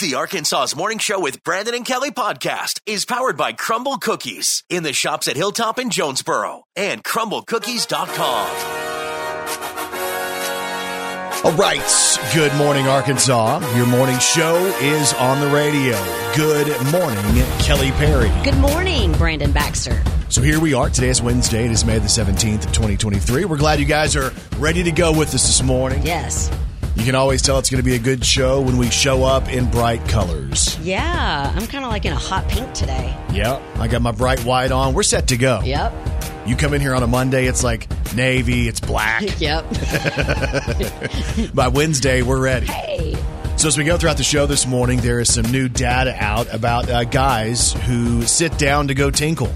The Arkansas's Morning Show with Brandon and Kelly podcast is powered by Crumbl Cookies in the shops at Hilltop and Jonesboro and crumblcookies.com. All right. Good morning, Arkansas. Your morning show is on the radio. Good morning, Kelly Perry. Good morning, Brandon Baxter. So here we are. Today is Wednesday. It is May the 17th of 2023. We're glad you guys are ready to go with us this morning. Yes. You can always tell it's going to be a good show when we show up in bright colors. Yeah, I'm kind of like in a hot pink today. Yep. I got my bright white on. We're set to go. Yep. You come in here on a Monday, it's like navy, it's black. Yep. By Wednesday, we're ready. hey. So as we go throughout the show this morning, there is some new data out about uh, guys who sit down to go tinkle.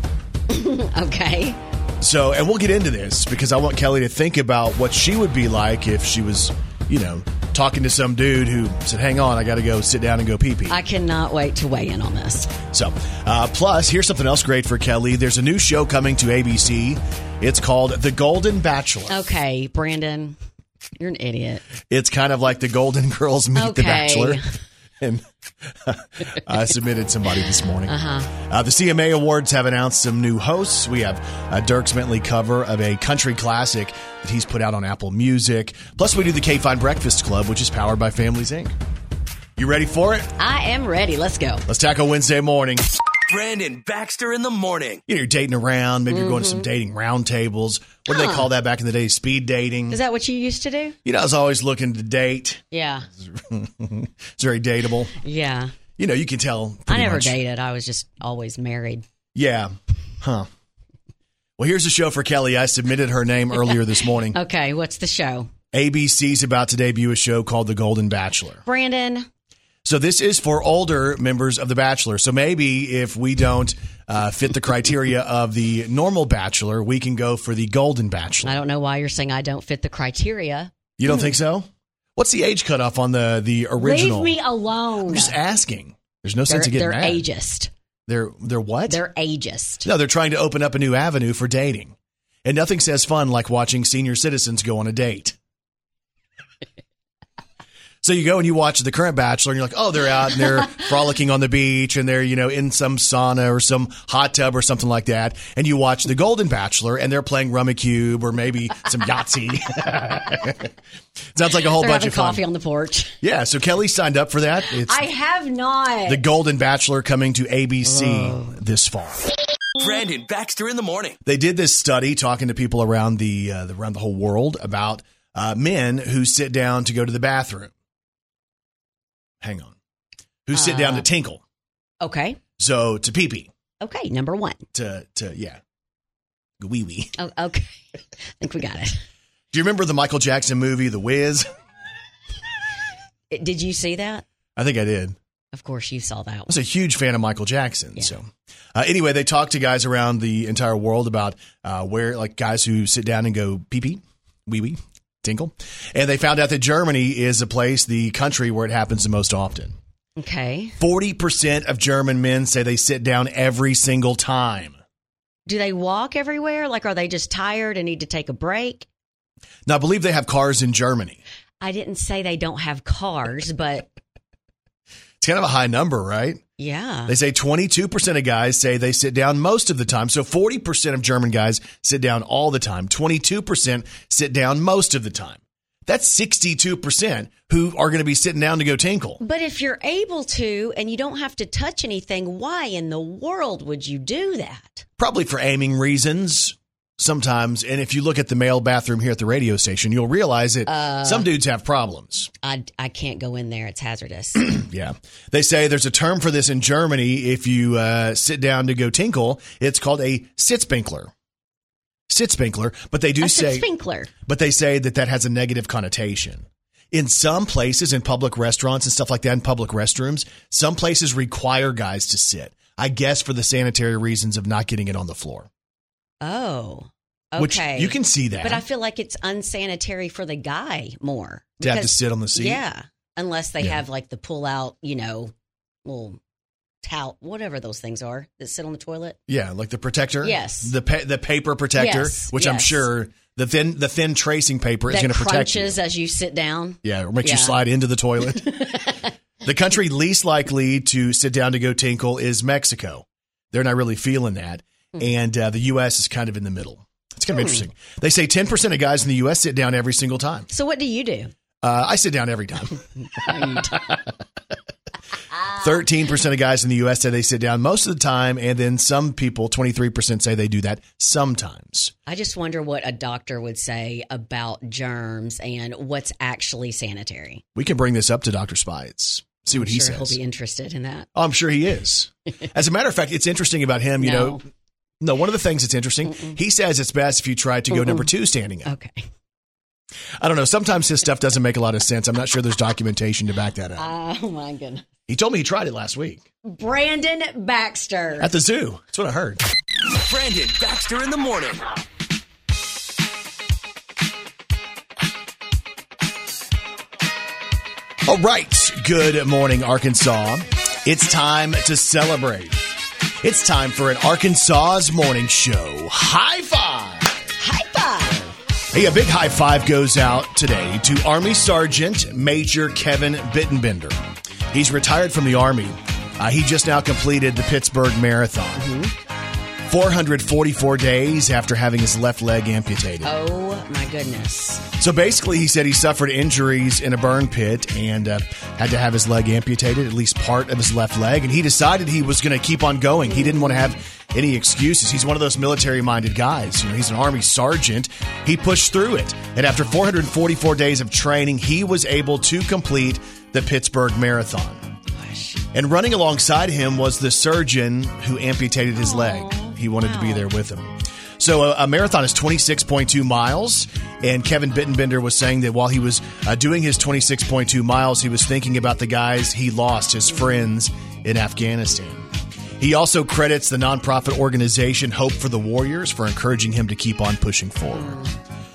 Okay. So, and we'll get into this because I want Kelly to think about what she would be like if she was, you know, talking to some dude who said, "Hang on, I got to go sit down and go pee pee." I cannot wait to weigh in on this. So, uh, plus, here's something else great for Kelly. There's a new show coming to ABC. It's called The Golden Bachelor. Okay, Brandon, you're an idiot. It's kind of like the Golden Girls meet the Bachelor. And I submitted somebody this morning. Uh-huh. the CMA Awards have announced some new hosts. We have a Dierks Bentley cover of a country classic that he's put out on Apple Music. Plus, we do the KFIN Breakfast Club, which is powered by Families Inc. You ready for it? I am ready. Let's go. Let's tackle Wednesday morning. Brandon Baxter in the morning. You know, you're dating around. Maybe you're going to some dating roundtables. What do they Mm-hmm. Huh. call that back in the day? Speed dating. Is that what you used to do? You know, I was always looking to date. Yeah. It's very dateable. Yeah. You know, you can tell. I pretty never much. dated. I was just always married. Yeah. Huh. Well, here's a show for Kelly. I submitted her name earlier this morning. Okay, what's the show? ABC's about to debut a show called The Golden Bachelor. Brandon, So this is for older members of The Bachelor. So maybe if we don't uh, fit the criteria of the normal Bachelor, we can go for the Golden Bachelor. I don't know why you're saying I don't fit the criteria. You don't think so? What's the age cutoff on the the original? Leave me alone. I'm just asking. There's no they're sense of getting they're mad. ageist. They're they're what? They're ageist. No, they're trying to open up a new avenue for dating. And nothing says fun like watching senior citizens go on a date. So you go and you watch the current bachelor and you're like, "Oh, they're out and they're frolicking on the beach and they're, you know, in some sauna or some hot tub or something like that." And you watch the golden bachelor and they're playing Rummikub or maybe some Yahtzee. Sounds like a whole They're bunch having of fun. coffee on the porch. Yeah, so Kelly signed up for that. It's I have not. the Golden Bachelor coming to ABC Oh. this fall. Brandon Baxter in the morning. They did this study talking to people around the, uh, the around the whole world about uh, men who sit down to go to the bathroom. Hang on, who sit down to tinkle. okay. So to pee pee Okay. Number one. to to yeah, wee wee. Oh, okay. I think we got it. Do you remember the Michael Jackson movie The Wiz? Did you see that? I think I did. Of course, you saw that I was a huge fan of Michael Jackson. So, uh, anyway, they talked to guys around the entire world about uh, where, like, guys who sit down and go pee pee, wee wee, tinkle. And they found out that Germany is a place, the country where it happens the most often. Okay. 40% of German men say they sit down every single time. Do they walk everywhere? Like, are they just tired and need to take a break? Now, I believe they have cars in Germany. I didn't say they don't have cars, but It's kind of a high number, right? Yeah. They say 22% of guys say they sit down most of the time. So 40% of German guys sit down all the time. 22% sit down most of the time. That's 62% who are going to be sitting down to go tinkle. But if you're able to and you don't have to touch anything, why in the world would you do that? Probably for aiming reasons sometimes. And if you look at the male bathroom here at the radio station, you'll realize that some dudes have problems. I, I can't go in there. It's hazardous. Yeah. They say there's a term for this in Germany. If you uh, sit down to go tinkle, it's called a sitzpinkler. Sitzpinkler, but they do a say sprinkler. but they say that that has a negative connotation. In some places, in public restaurants and stuff like that, in public restrooms, some places require guys to sit. I guess for the sanitary reasons of not getting it on the floor. Oh. Okay. Which you can see that. But I feel like it's unsanitary for the guy more. to have to sit on the seat. Yeah. Unless they Yeah. have like the pull out, you know, little towel, whatever those things are that sit on the toilet. Yeah, like the protector. Yes. the pa- the paper protector, Yes, which I'm sure the thin the thin tracing paper is going to protect you. as you sit down. Yeah, or makes you slide into the toilet. The country least likely to sit down to go tinkle is Mexico. They're not really feeling that. And uh, the U.S. is kind of in the middle. It's kind of interesting. They say 10% of guys in the U.S. sit down every single time. So what do you do? Uh, I sit down every time. 13% of guys in the U.S. say they sit down most of the time. And then some people, 23%, say they do that sometimes. I just wonder what a doctor would say about germs and what's actually sanitary. We can bring this up to Dr. Speights, see what he sure says. he'll be interested in that. Oh, I'm sure he is. As a matter of fact, it's interesting about him, you No. know. No, one of the things that's interesting, he says it's best if you try to go number two standing up. Okay. I don't know. Sometimes his stuff doesn't make a lot of sense. I'm not sure there's documentation to back that up. Oh my goodness. He told me he tried it last week Brandon Baxter. at the zoo. That's what I heard. Brandon Baxter in the morning. All right. Good morning, Arkansas. It's time to celebrate. It's time for an Arkansas's morning show. High five. High five. Hey, a big high five goes out today to Army Sergeant Major Kevin Bittenbender. He's retired from the Army. Uh, he just now completed the Pittsburgh Marathon. 444 days after having his left leg amputated. Oh my goodness. So basically, he said he suffered injuries in a burn pit and uh, had to have his leg amputated, at least part of his left leg. And he decided he was going to keep on going. He didn't want to have any excuses. He's one of those military minded guys. You know, he's an Army sergeant. He pushed through it. And after 444 days of training, he was able to complete the Pittsburgh Marathon. And running alongside him was the surgeon who amputated his leg. He wanted to be there with him. So a, a marathon is 26.2 miles, and Kevin Bittenbender was saying that while he was uh, doing his 26.2 miles, he was thinking about the guys he lost, his friends in Afghanistan. He also credits the nonprofit organization Hope for the Warriors for encouraging him to keep on pushing forward.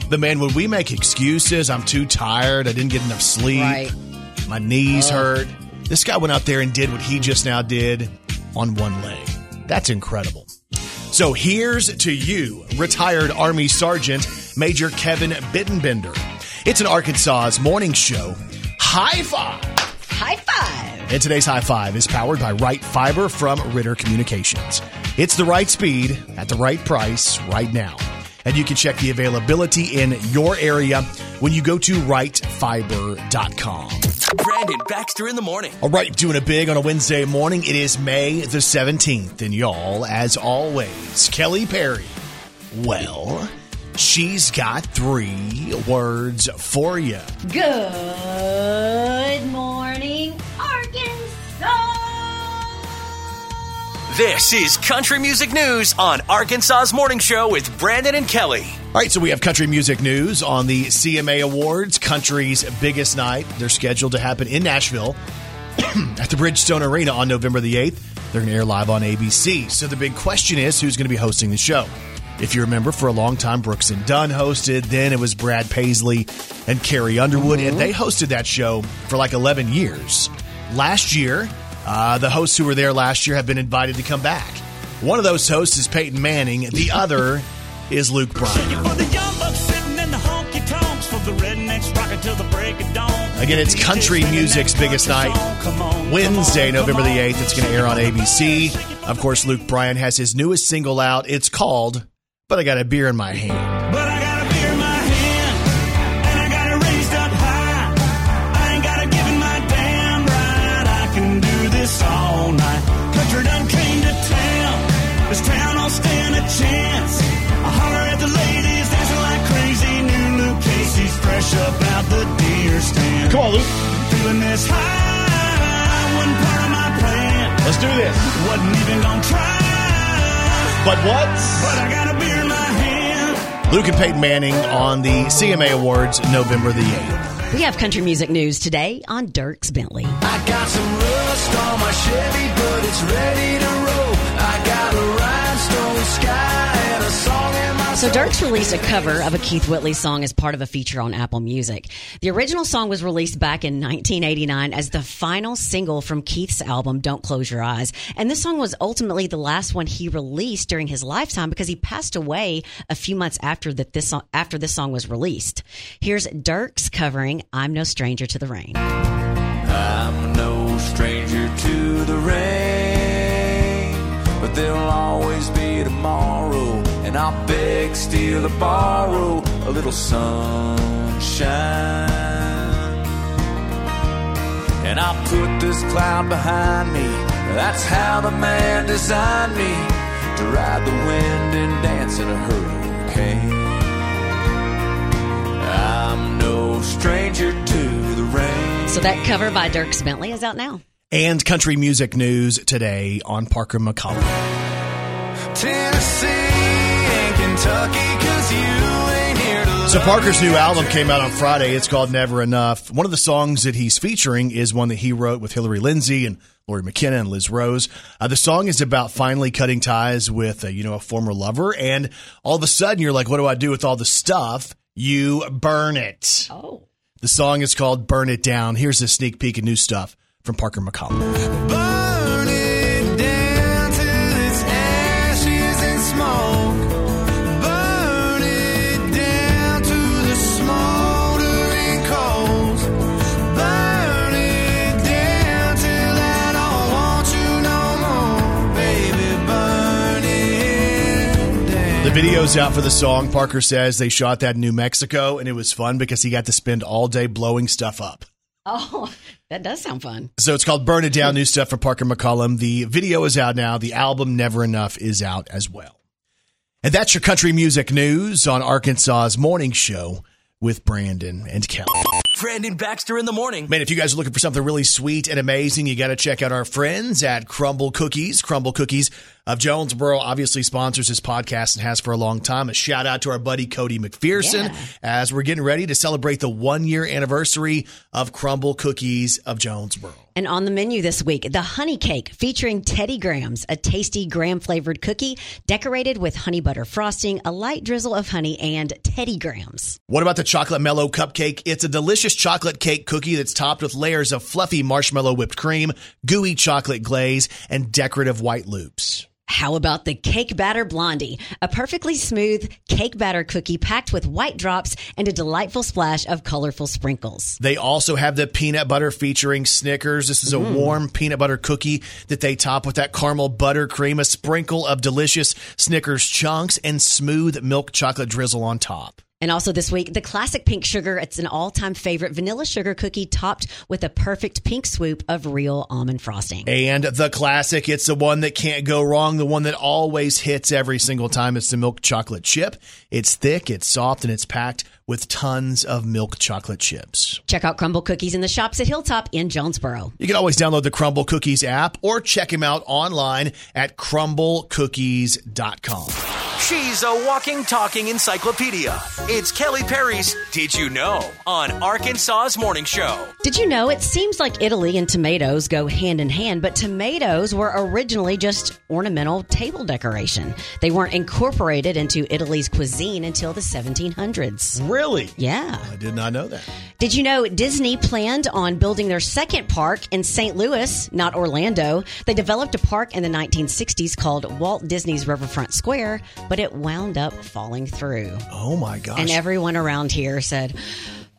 The man, when we make excuses, I'm too tired, I didn't get enough sleep, Right. my knees hurt. This guy went out there and did what he just now did on one leg. That's incredible. So here's to you, retired Army Sergeant Major Kevin Bittenbender. It's an Arkansas's morning show. High five! High five. And today's high five is powered by Right Fiber from Ritter Communications. It's the right speed at the right price right now. And you can check the availability in your area when you go to rightfiber.com. Brandon Baxter in the morning. All right, doing it big on a Wednesday morning. It is May the 17th. And y'all, as always, Kelly Perry. Well, she's got three words for you. Good morning, This is Country Music News on Arkansas's Morning Show with Brandon and Kelly. All right, so we have country music news on the CMA Awards, country's biggest night. They're scheduled to happen in Nashville at the Bridgestone Arena on November the 8th. They're going to air live on ABC. So the big question is who's going to be hosting the show? If you remember, for a long time, Brooks and Dunn hosted. Then it was Brad Paisley and Carrie Underwood, and mm-hmm. they hosted that show for like 11 years. Last year, uh, the hosts who were there last year have been invited to come back. One of those hosts is Peyton Manning. The other is Luke Bryan. For the young bucks sitting in the honky tonks, for the rednecks rocking till the break of dawn. Again, it's country music's biggest night. Wednesday, November the 8th. It's going to air on ABC. Of course, Luke Bryan has his newest single out. It's called But I Got a Beer in My Hand. Fresh up out the deer stand. Come on, Luke. Feeling this high, wasn't part of my plan. Let's do this. Wasn't even gonna try. But what? But I got a beer in my hand. Luke and Peyton Manning on the CMA Awards November the 8th. We have country music news today on Dierks Bentley. I got some rust on my Chevy, but it's ready to roll. I got a rhinestone sky and a song in my So. Dierks released a cover of a Keith Whitley song as part of a feature on Apple Music. The original song was released back in 1989 as the final single from Keith's album Don't Close Your Eyes. And this song was ultimately the last one he released during his lifetime because he passed away a few months after that this song, after this song was released. Here's Dierks covering I'm No Stranger to the Rain. I'm no stranger to the rain, but there'll always be tomorrow, and I'll beg, steal, or borrow a little sunshine. And I'll put this cloud behind me. That's how the man designed me to ride the wind and dance in a hurricane. I'm no stranger to the rain. So that cover by Dierks Bentley is out now. And country music news today on Parker McCollum. Tennessee So Parker's new album came out on Friday. It's called Never Enough. One of the songs that he's featuring is one that he wrote with Hillary Lindsey and Lori McKenna and Liz Rose. Uh, the song is about finally cutting ties with, uh, you know, a former lover. And all of a sudden you're like, what do I do with all the stuff? You burn it. Oh. The song is called Burn It Down. Here's a sneak peek of new stuff from Parker McCollum. Video's out for the song. Parker says they shot that in New Mexico and it was fun because he got to spend all day blowing stuff up. Oh, that does sound fun. So it's called Burn It Down, new stuff from Parker McCollum. The video is out now. The album Never Enough is out as well. And that's your country music news on Arkansas's morning show with Brandon and Kelly. Brandon Baxter in the morning. Man, if you guys are looking for something really sweet and amazing, you got to check out our friends at Crumbl Cookies. Crumbl Cookies of Jonesboro obviously sponsors this podcast and has for a long time. A shout out to our buddy Cody McPherson Yeah. as we're getting ready to celebrate the one year anniversary of Crumbl Cookies of Jonesboro. And on the menu this week, the honey cake featuring Teddy Grahams, a tasty graham flavored cookie decorated with honey butter frosting, a light drizzle of honey, and Teddy Grahams. What about the chocolate mellow cupcake? It's a delicious chocolate cake cookie that's topped with layers of fluffy marshmallow whipped cream, gooey chocolate glaze, and decorative white loops. How about the cake batter blondie, a perfectly smooth cake batter cookie packed with white drops and a delightful splash of colorful sprinkles. They also have the peanut butter featuring Snickers. This is a mm-hmm. warm peanut butter cookie that they top with that caramel buttercream, a sprinkle of delicious Snickers chunks, and smooth milk chocolate drizzle on top. And also this week, the classic pink sugar. It's an all time favorite vanilla sugar cookie topped with a perfect pink swoop of real almond frosting. And the classic, it's the one that can't go wrong, the one that always hits every single time. It's the milk chocolate chip. It's thick, it's soft, and it's packed with tons of milk chocolate chips. Check out Crumbl Cookies in the shops at Hilltop in Jonesboro. You can always download the Crumbl Cookies app or check them out online at crumblcookies.com. She's a walking, talking encyclopedia. It's Kelly Perry's Did You Know on Arkansas's Morning Show. Did you know it seems like Italy and tomatoes go hand in hand, but tomatoes were originally just ornamental table decoration. They weren't incorporated into Italy's cuisine until the 1700s. Really? Yeah. I did not know that. Did you know Disney planned on building their second park in St. Louis, not Orlando? They developed a park in the 1960s called Walt Disney's Riverfront Square, but it wound up falling through. Oh my gosh. And everyone around here said,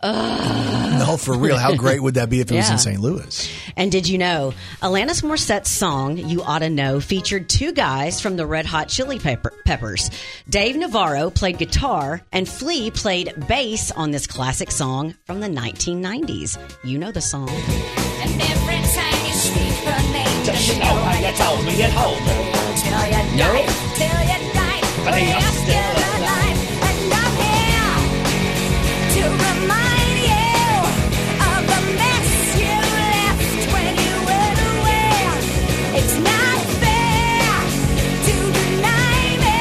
no, for real. How great would that be if it was in St. Louis? And did you know Alanis Morissette's song "You Oughta Know" featured two guys from the Red Hot Chili Pepper- Peppers. Dave Navarro played guitar, and Flea played bass on this classic song from the 1990s. You know the song. And every time you speak her name, just you know how you told me at home. Till you die, till you die, but still alive. And I'm here to remind you of the mess you left when you went away. It's not fair to deny me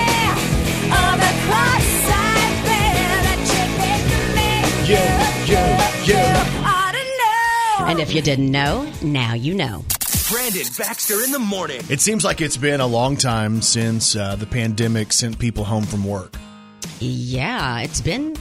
of the cross I bear that you did to me. Yeah, yeah, yeah. ought to know. And if you didn't know, now you know. Brandon Baxter in the morning. It seems like it's been a long time since uh, the pandemic sent people home from work. Yeah, it's been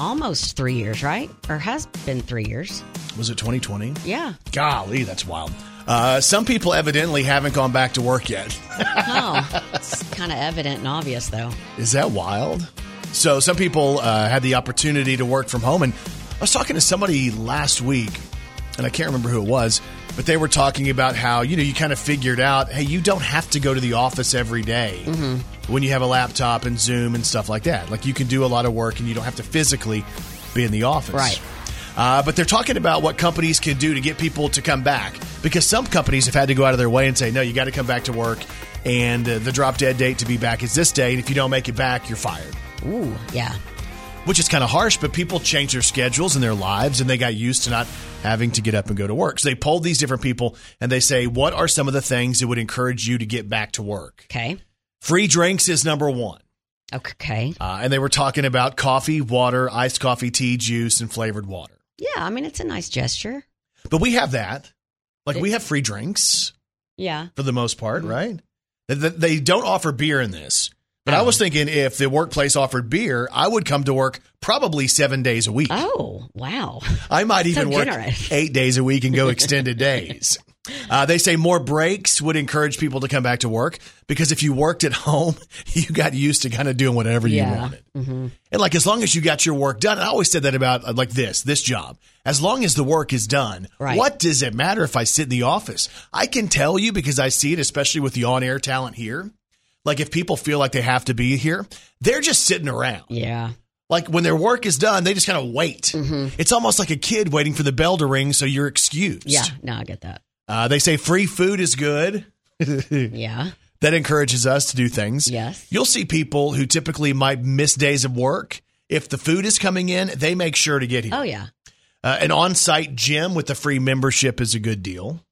almost three years, right? Or has been three years. Was it 2020? Yeah. Golly, that's wild. Uh, some people evidently haven't gone back to work yet. Oh, it's kind of evident and obvious, though. Is that wild? So some people uh, had the opportunity to work from home, and I was talking to somebody last week, and I can't remember who it was, but they were talking about how you know you kind of figured out, hey, you don't have to go to the office every day when you have a laptop and Zoom and stuff like that. Like you can do a lot of work and you don't have to physically be in the office, Right. Uh, but they're talking about what companies can do to get people to come back because some companies have had to go out of their way and say, no, you got to come back to work, and uh, the drop dead date to be back is this day, and if you don't make it back, you're fired Ooh, yeah. Which is kind of harsh, but people change their schedules and their lives, and they got used to not having to get up and go to work. So they polled these different people, and they say, What are some of the things that would encourage you to get back to work? Okay. Free drinks is number one. Okay. Uh, and they were talking about coffee, water, iced coffee, tea, juice, and flavored water. Yeah, I mean it's a nice gesture. But we have that. Like, we have free drinks Yeah. for the most part, right? They- They, they don't offer beer in this. But I was thinking if the workplace offered beer, I would come to work probably seven days a week. Oh, wow. I might So even work eight days a week and go extended days. Uh, they say more breaks would encourage people to come back to work because if you worked at home, you got used to kind of doing whatever you Yeah. wanted. And like as long as you got your work done, I always said that about uh, like this, this job. As long as the work is done, Right. what does it matter if I sit in the office? I can tell you because I see it, especially with the on air talent here. Like if people feel like they have to be here, they're just sitting around Yeah. like when their work is done, they just kind of wait. It's almost like a kid waiting for the bell to ring, so you're excused. Yeah. No, I get that. Uh, they say free food is good. Yeah. That encourages us to do things. Yes. You'll see people who typically might miss days of work. If the food is coming in, they make sure to get here. Oh, yeah. Uh, an on site gym with a free membership is a good deal.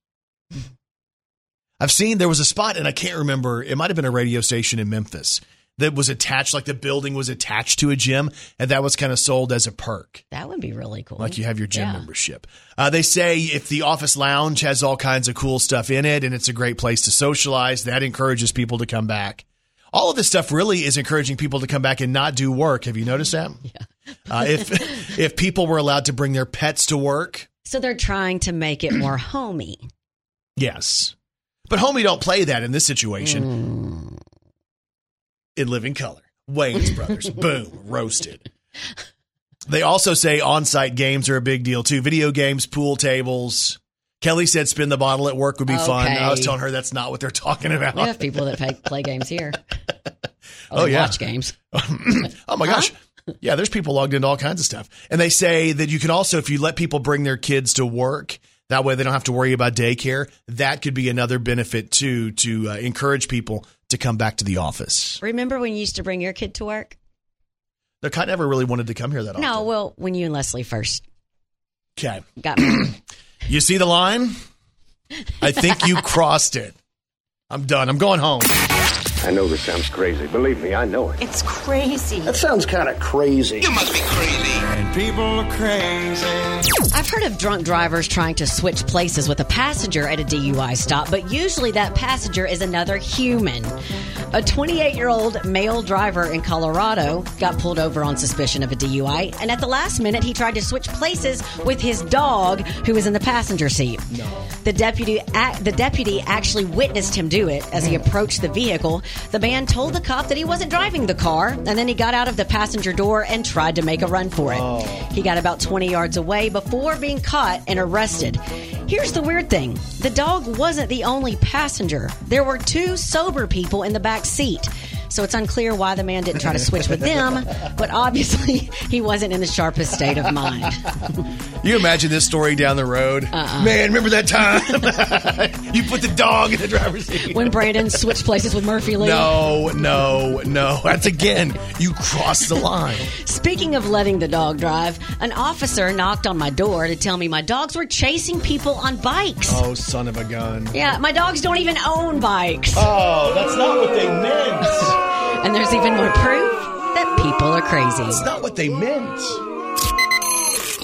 I've seen there was a spot, and I can't remember, it might have been a radio station in Memphis that was attached, like the building was attached to a gym, and that was kind of sold as a perk. That would be really cool. like you have your gym Yeah. membership. Uh, they say if the office lounge has all kinds of cool stuff in it and it's a great place to socialize, that encourages people to come back. All of this stuff really is encouraging people to come back and not do work. Have you noticed that? Yeah. uh, if if people were allowed to bring their pets to work, So they're trying to make it more homey. yes, but homie don't play that in this situation. Mm. In living color, Wayans brothers, boom, roasted. They also say on-site games are a big deal too. Video games, pool tables. Kelly said spin the bottle at work would be fun. I was telling her that's not what they're talking about. We have people that play, play games here. Oh, they yeah. watch games. oh my gosh. Yeah, there's people logged into all kinds of stuff. And they say that you can also, if you let people bring their kids to work, that way they don't have to worry about daycare. That could be another benefit too, to uh, encourage people to come back to the office. Remember when you used to bring your kid to work? The kind never really wanted to come here that often. No, well, when you and Leslie first Okay. got. You see the line? I think you crossed it. I'm done. I'm going home. I know this sounds crazy. Believe me, I know it. It's crazy. That sounds kind of crazy. You must be crazy. And people are crazy. I've heard of drunk drivers trying to switch places with a passenger at a DUI stop, but usually that passenger is another human. A 28 year old male driver in Colorado got pulled over on suspicion of a DUI, and at the last minute, he tried to switch places with his dog, who was in the passenger seat. No. The deputy, the deputy actually witnessed him do it as he mm. approached the vehicle. The man told the cop that he wasn't driving the car, and then he got out of the passenger door and tried to make a run for it. Oh. He got about 20 yards away before being caught and arrested. Here's the weird thing the dog wasn't the only passenger, there were two sober people in the back seat. So it's unclear why the man didn't try to switch with them, but obviously he wasn't in the sharpest state of mind. You imagine this story down the road? Uh-uh. Man, remember that time? you put the dog in the driver's seat. When Brandon switched places with Murphy Lee. No, no, no. That's again, you crossed the line. Speaking of letting the dog drive, an officer knocked on my door to tell me my dogs were chasing people on bikes. Oh, son of a gun. Yeah, my dogs don't even own bikes. Oh, that's not what they meant. And there's even more proof that people are crazy. It's not what they meant.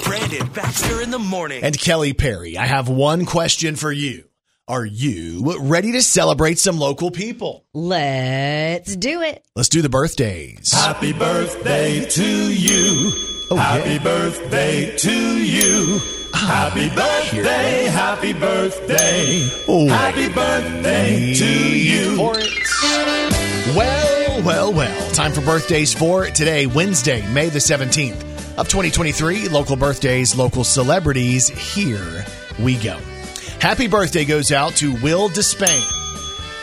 Brandon Baxter in the morning. And Kelly Perry, I have one question for you. Are you ready to celebrate some local people? Let's do it. Let's do the birthdays. Happy birthday to you. Oh, Happy yeah. birthday to you. Happy ah, birthday, happy birthday. Oh. Happy birthday to you. Well, well, well. Time for birthdays for today, Wednesday, May the 17th of 2023. Local birthdays, local celebrities. Here we go. Happy birthday goes out to Will Despain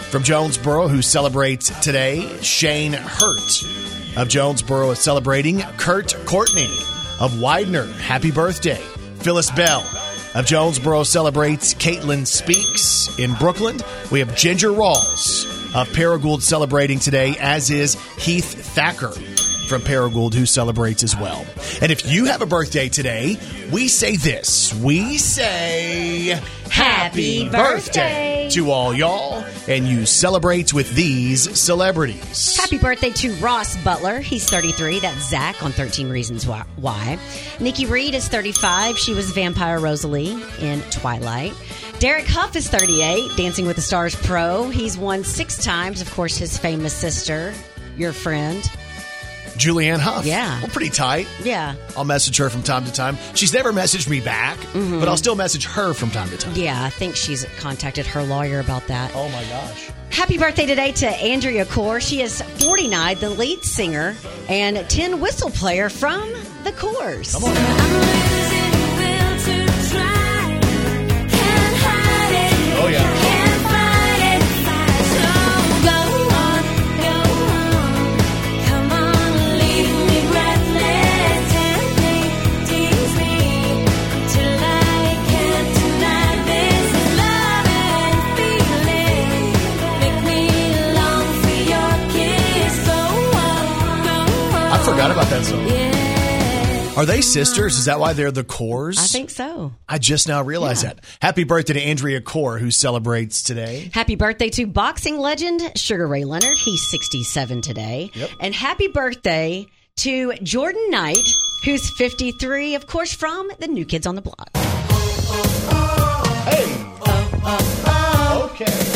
from Jonesboro, who celebrates today. Shane Hurt of Jonesboro is celebrating. Kurt Courtney of Widener, happy birthday. Phyllis Bell of Jonesboro celebrates. Caitlin Speaks in Brookland. We have Ginger Rawls of Paragould celebrating today, as is Heath Thacker from Paragould, who celebrates as well. And if you have a birthday today, we say this. We say Happy birthday. to all y'all, and you celebrate with these celebrities. Happy birthday to Ross Butler. He's 33. That's Zach on 13 Reasons Why- Why. Nikki Reed is 35. She was Vampire Rosalie in Twilight. Derek Hough is 38, Dancing with the Stars Pro. He's won six times. Of course, his famous sister, your friend. Julianne Hough. Yeah. Well, pretty tight. Yeah. I'll message her from time to time. She's never messaged me back, Mm-hmm. but I'll still message her from time to time. Yeah, I think she's contacted her lawyer about that. Oh my gosh. Happy birthday today to Andrea Corr. She is 49, the lead singer and tin whistle player from the Corrs. Oh yeah. I forgot about that song. Are they sisters? Is that why they're the Corrs? I think so. I just now realized that. Happy birthday to Andrea Corr, who celebrates today. Happy birthday to boxing legend Sugar Ray Leonard. He's 67 today. Yep. And happy birthday to Jordan Knight, who's 53, of course, from the New Kids on the Block. Hey. Okay.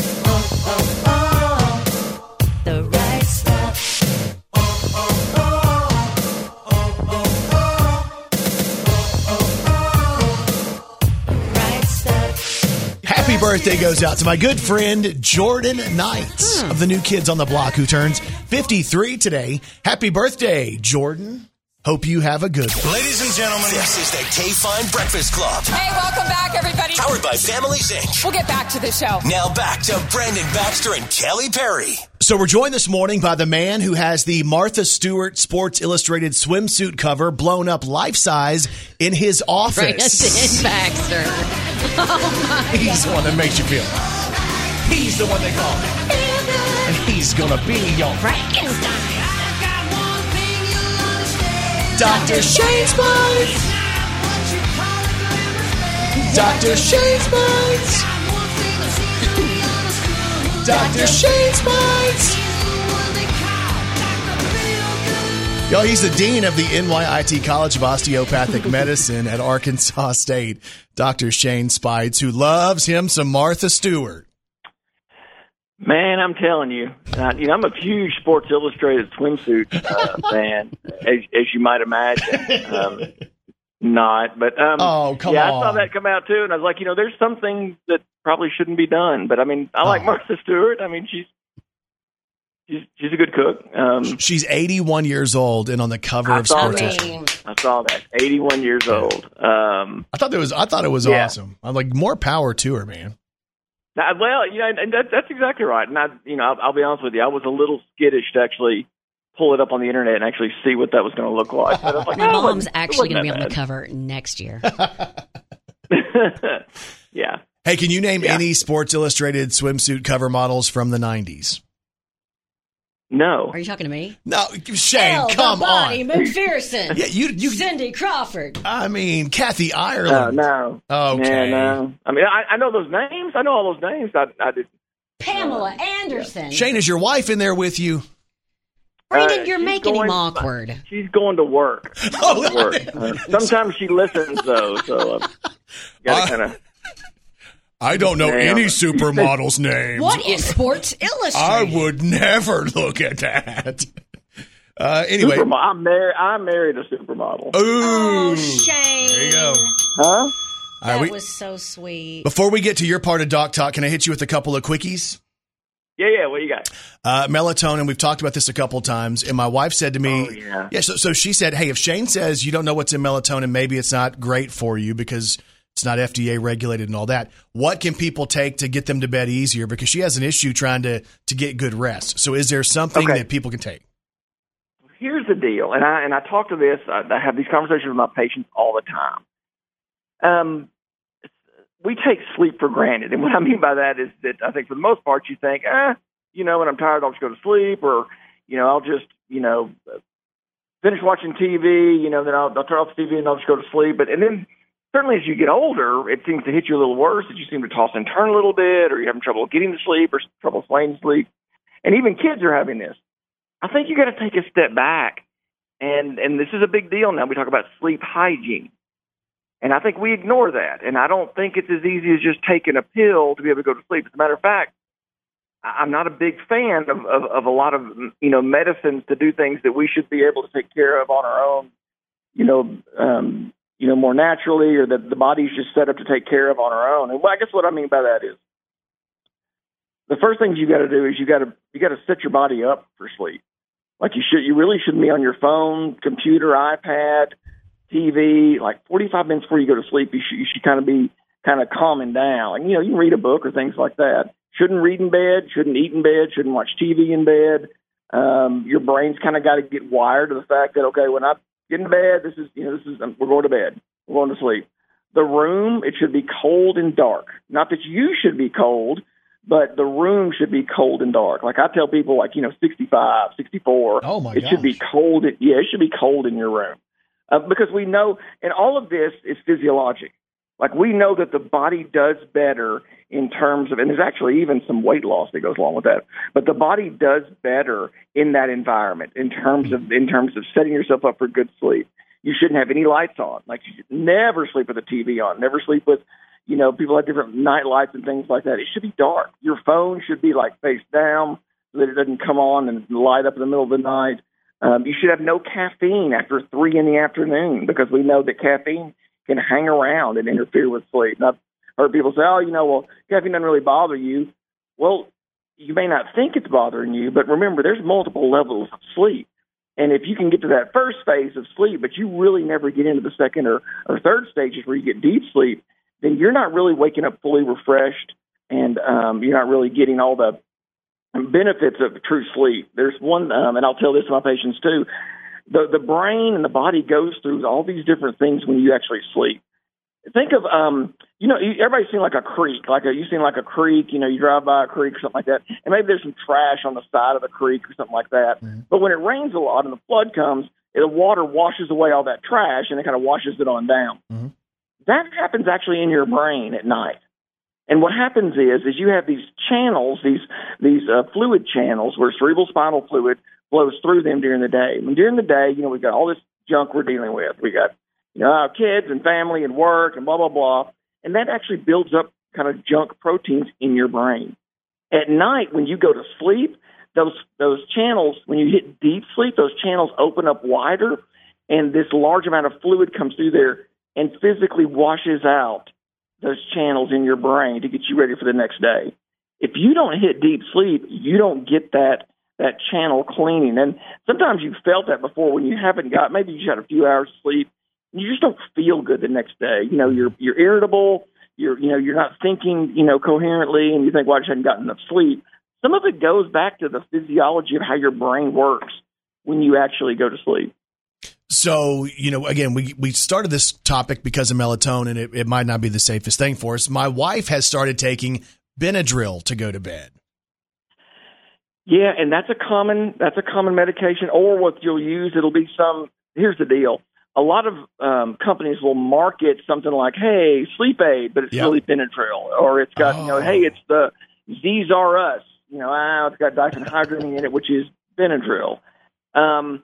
Birthday goes out to my good friend Jordan Knight Hmm. of the New Kids on the Block, who turns 53 today. Happy birthday, Jordan. Hope you have a good one. Ladies and gentlemen, this is the KFIN Breakfast Club. Hey, welcome back, everybody. Powered by Families Inc. We'll get back to the show. Now back to Brandon Baxter and Kelly Perry. So we're joined this morning by the man who has the Martha Stewart Sports Illustrated swimsuit cover blown up life size in his office. Brandon Baxter. Oh my He's the one that makes you feel. He's the one they call. And he's gonna be your Frankenstein. Dr. Shane Spice. Dr. Shane Spice. Dr. Shane Spice. Yo, he's the dean of the NYIT College of Osteopathic Medicine at Arkansas State, Dr. Shane Speights, who loves him some Martha Stewart. Man, I'm telling you, uh, you know, I'm a huge Sports Illustrated swimsuit uh, fan, as, as you might imagine. Um, not, but um, Oh, come yeah, I saw that come out too, and I was like, you know, there's some things that probably shouldn't be done, but I mean, I like Oh. Martha Stewart. I mean, she's she's she's a good cook. Um, She's 81 years old and on the cover I of Sports that. Illustrated. I saw that, 81 years old. Um, I thought that was I thought it was Yeah. awesome. I'm like more power to her, man. Now, well, you know, and that, that's exactly right. And I, you know, I'll, I'll be honest with you, I was a little skittish to actually pull it up on the internet and actually see what that was going to look like. But I was like, My oh, mom's actually going to be wasn't on the cover next year. yeah. Hey, can you name Yeah. any Sports Illustrated swimsuit cover models from the 90s? No. Are you talking to me? No, Shane, Elle, come the Body on. McPherson. Yeah, you you Cindy Crawford. I mean, Kathy Uh, Ireland. no. Okay. Yeah, no. I mean, I, I know those names. I know all those names. I, I did. Pamela Anderson. Shane, is your wife in there with you? Brandon, Uh, you're she's making him going- awkward. She's going to work. She's Oh, to work. Uh, sometimes she listens though, so uh, gotta Uh, kind of. I don't know Damn. any supermodels' names. What is Sports Illustrated? I would never look at that. Uh, anyway, Supermo- I'm married. I married a supermodel. Oh, ooh, Shane. there you go. Huh? That right, we- was so sweet. before we get to your part of Doc Talk, can I hit you with a couple of quickies? Yeah, yeah. What you got? Uh, melatonin, we've talked about this a couple times, and my wife said to me, Oh, yeah. so, so she said, hey, if Shane says you don't know what's in melatonin, maybe it's not great for you because It's not FDA regulated and all that. What can people take to get them to bed easier? Because she has an issue trying to to get good rest. So, is there something Okay. that people can take? here's the deal, and I and I talk to this. I, I have these conversations with my patients all the time. Um, we take sleep for granted, and what I mean by that is that I think for the most part you think, eh, you know, when I'm tired, I'll just go to sleep, or you know, I'll just you know finish watching TV, you know, then I'll, I'll turn off the TV and I'll just go to sleep. But and then certainly as you get older, it seems to hit you a little worse. That you seem to toss and turn a little bit, or you're having trouble getting to sleep, or trouble staying to sleep. And even kids are having this. I think you got to take a step back, and and this is a big deal now. We talk about sleep hygiene, and I think we ignore that. And I don't think it's as easy as just taking a pill to be able to go to sleep. As a matter of fact, I'm not a big fan of, of, of a lot of you know medicines to do things that we should be able to take care of on our own. You know, um, you know, more naturally, or that the body's just set up to take care of on our own. And I guess what I mean by that is the first things you got to do is you got to you got to set your body up for sleep. Like you should, you really shouldn't be on your phone, computer, iPad, TV. Like 45 minutes before you go to sleep, you should you should kind of be kind of calming down. And you know, you can read a book or things like that. Shouldn't read in bed. Shouldn't eat in bed. Shouldn't watch TV in bed. Um, your brain's kind of got to get wired to the fact that okay, when I get into bed, this is you know this is we're going to bed. We're going to sleep. The room it should be cold and dark. Not that you should be cold, but the room should be cold and dark. Like I tell people, like you know, 65, 64. Oh, my It should be cold. Yeah, it should be cold in your room uh, because we know, and all of this is physiologic. Like we know that the body does better in terms of, and there's actually even some weight loss that goes along with that. But the body does better in that environment in terms of in terms of setting yourself up for good sleep. You shouldn't have any lights on. Like you should never sleep with the TV on. Never sleep with, you know, people have different night lights and things like that. It should be dark. Your phone should be like face down so that it doesn't come on and light up in the middle of the night. Um, you should have no caffeine after three in the afternoon because we know that caffeine can hang around and interfere with sleep. And I've heard people say, "Oh, you know, well, caffeine doesn't really bother you." Well, you may not think it's bothering you, but remember, there's multiple levels of sleep. And if you can get to that first phase of sleep, but you really never get into the second or, or third stages where you get deep sleep, then you're not really waking up fully refreshed, and um, you're not really getting all the benefits of true sleep. There's one, um, and I'll tell this to my patients too. The the brain and the body goes through all these different things when you actually sleep. Think of um, you know, everybody's seen like a creek, like a you've seen like a creek. You know, you drive by a creek or something like that, and maybe there's some trash on the side of the creek or something like that. But when it rains a lot and the flood comes, the water washes away all that trash and it kind of washes it on down. That happens actually in your brain at night. And what happens is, is you have these channels, these these uh, fluid channels, where cerebral spinal fluid flows through them during the day. And during the day, you know, we've got all this junk we're dealing with. We got, you know, our kids and family and work and blah blah blah, and that actually builds up kind of junk proteins in your brain. At night, when you go to sleep, those those channels, when you hit deep sleep, those channels open up wider, and this large amount of fluid comes through there and physically washes out those channels in your brain to get you ready for the next day. If you don't hit deep sleep, you don't get that that channel cleaning. And sometimes you've felt that before when you haven't got maybe you had a few hours of sleep. You just don't feel good the next day. You know, you're you're irritable. You're you know you're not thinking you know coherently, and you think, well, I just hadn't gotten enough sleep. Some of it goes back to the physiology of how your brain works when you actually go to sleep. So, you know, again, we, we started this topic because of melatonin. It, it might not be the safest thing for us. My wife has started taking Benadryl to go to bed. Yeah, and that's a common that's a common medication. Or what you'll use, it'll be some. Here's the deal: a lot of um, companies will market something like, "Hey, sleep aid," but it's Yep. really Benadryl, or it's got you know, Oh. "Hey, it's the These Are Us," you know, ah, it's got diphenhydramine in it, which is Benadryl. Um,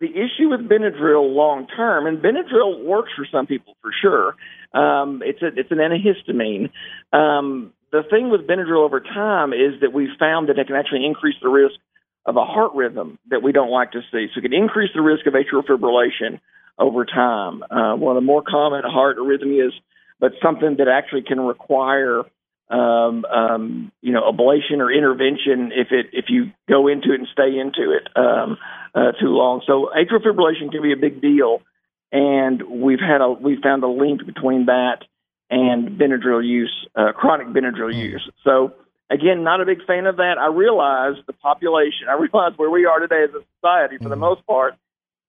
the issue with Benadryl long term, and Benadryl works for some people for sure. Um, it's a, it's an antihistamine. Um, the thing with Benadryl over time is that we've found that it can actually increase the risk of a heart rhythm that we don't like to see. So it can increase the risk of atrial fibrillation over time. Uh, one of the more common heart arrhythmias, but something that actually can require um, um, you know, ablation or intervention if it if you go into it and stay into it um, uh, too long. So atrial fibrillation can be a big deal, and we've had a we found a link between that and Benadryl use, uh, chronic Benadryl use. So again, not a big fan of that. I realize the population. I realize where we are today as a society, for the most part.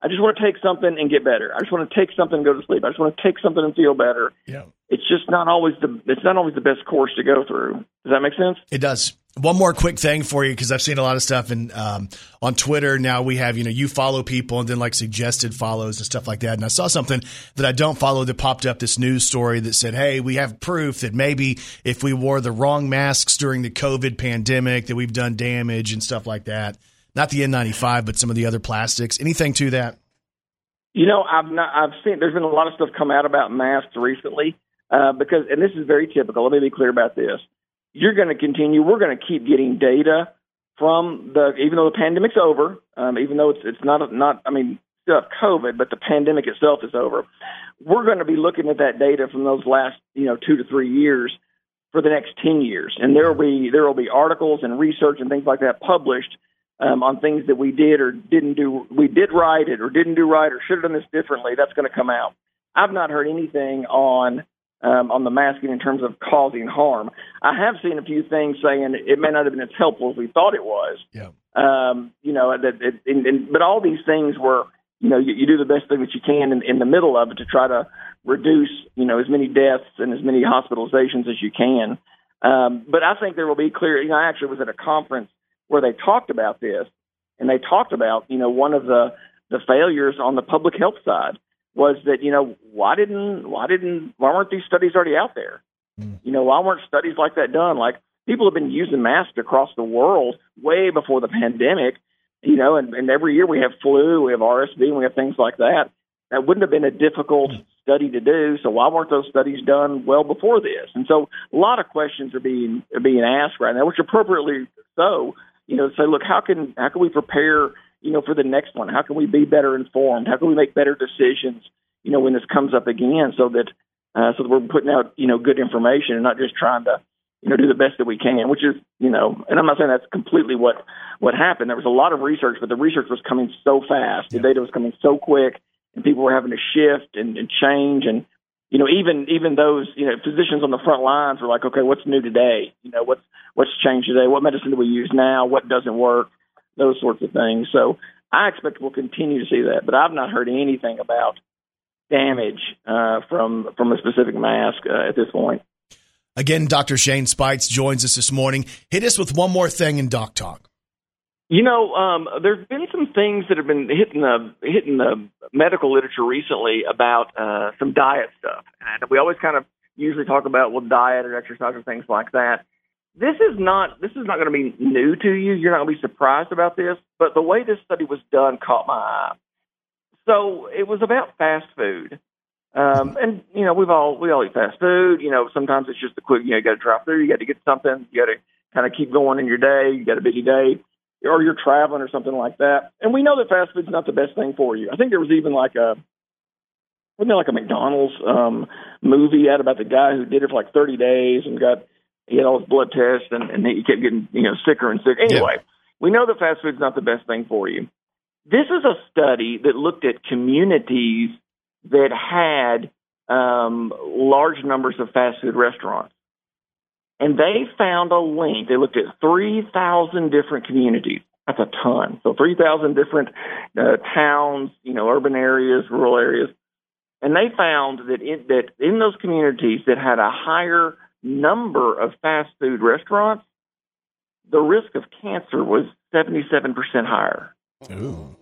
I just want to take something and get better. I just want to take something and go to sleep. I just want to take something and feel better. Yeah. It's just not always the it's not always the best course to go through. Does that make sense? It does. One more quick thing for you because I've seen a lot of stuff and um, on Twitter now we have you know you follow people and then like suggested follows and stuff like that. And I saw something that I don't follow that popped up this news story that said, "Hey, we have proof that maybe if we wore the wrong masks during the COVID pandemic, that we've done damage and stuff like that." Not the N95, but some of the other plastics. Anything to that? You know, I've not. I've seen. There's been a lot of stuff come out about masks recently uh, because, and this is very typical. Let me be clear about this. You're going to continue. We're going to keep getting data from the, even though the pandemic's over, um, even though it's it's not not. I mean, still have COVID, but the pandemic itself is over. We're going to be looking at that data from those last, you know, two to three years for the next ten years, and there will be there will be articles and research and things like that published um, on things that we did or didn't do, we did right it or didn't do right or should have done this differently. That's going to come out. I've not heard anything on um, on the masking in terms of causing harm. I have seen a few things saying it may not have been as helpful as we thought it was. Yeah. Um, you know that, it, and, and, but all these things were, you know, you, you do the best thing that you can in, in the middle of it to try to reduce, you know, as many deaths and as many hospitalizations as you can. Um, but I think there will be clear. You know, I actually was at a conference where they talked about this, and they talked about you know one of the the failures on the public health side was that you know why didn't why didn't why weren't these studies already out there? Mm. You know why weren't studies like that done? Like people have been using masks across the world way before the pandemic. You know, and, and every year we have flu, we have RSV, we have things like that. That wouldn't have been a difficult study to do. So why weren't those studies done well before this? And so a lot of questions are being are being asked right now, which appropriately so you know, say, look, how can how can we prepare, you know, for the next one? How can we be better informed? How can we make better decisions, you know, when this comes up again, so that uh, so that we're putting out, you know, good information and not just trying to, you know, do the best that we can, which is, you know, and I'm not saying that's completely what what happened. There was a lot of research, but the research was coming so fast, the data was coming so quick, and people were having to shift and, and change and you know, even even those you know physicians on the front lines were like, okay, what's new today? You know, what's what's changed today? What medicine do we use now? What doesn't work? Those sorts of things. So I expect we'll continue to see that, but I've not heard anything about damage uh, from from a specific mask uh, at this point. Again, Dr. Shane Speights joins us this morning. Hit us with one more thing in Doc Talk. You know, um, there's been some things that have been hitting the hitting the medical literature recently about uh, some diet stuff, and we always kind of usually talk about well diet or exercise or things like that. This is not this is not going to be new to you. You're not going to be surprised about this, but the way this study was done caught my eye. So it was about fast food, um, and you know we've all we all eat fast food. You know sometimes it's just a quick you know you got to drive through, you got to get something, you got to kind of keep going in your day. You got a busy day or you're traveling or something like that. And we know that fast food's not the best thing for you. I think there was even like a wasn't there like a McDonald's um movie out about the guy who did it for like 30 days and got he had all his blood tests and, and he kept getting you know sicker and sicker. Anyway, yeah. we know that fast food's not the best thing for you. This is a study that looked at communities that had um, large numbers of fast food restaurants and they found a link. They looked at 3,000 different communities. That's a ton. So 3,000 different uh, towns, you know, urban areas, rural areas. And they found that in, that in those communities that had a higher number of fast food restaurants, the risk of cancer was 77% higher. Ooh.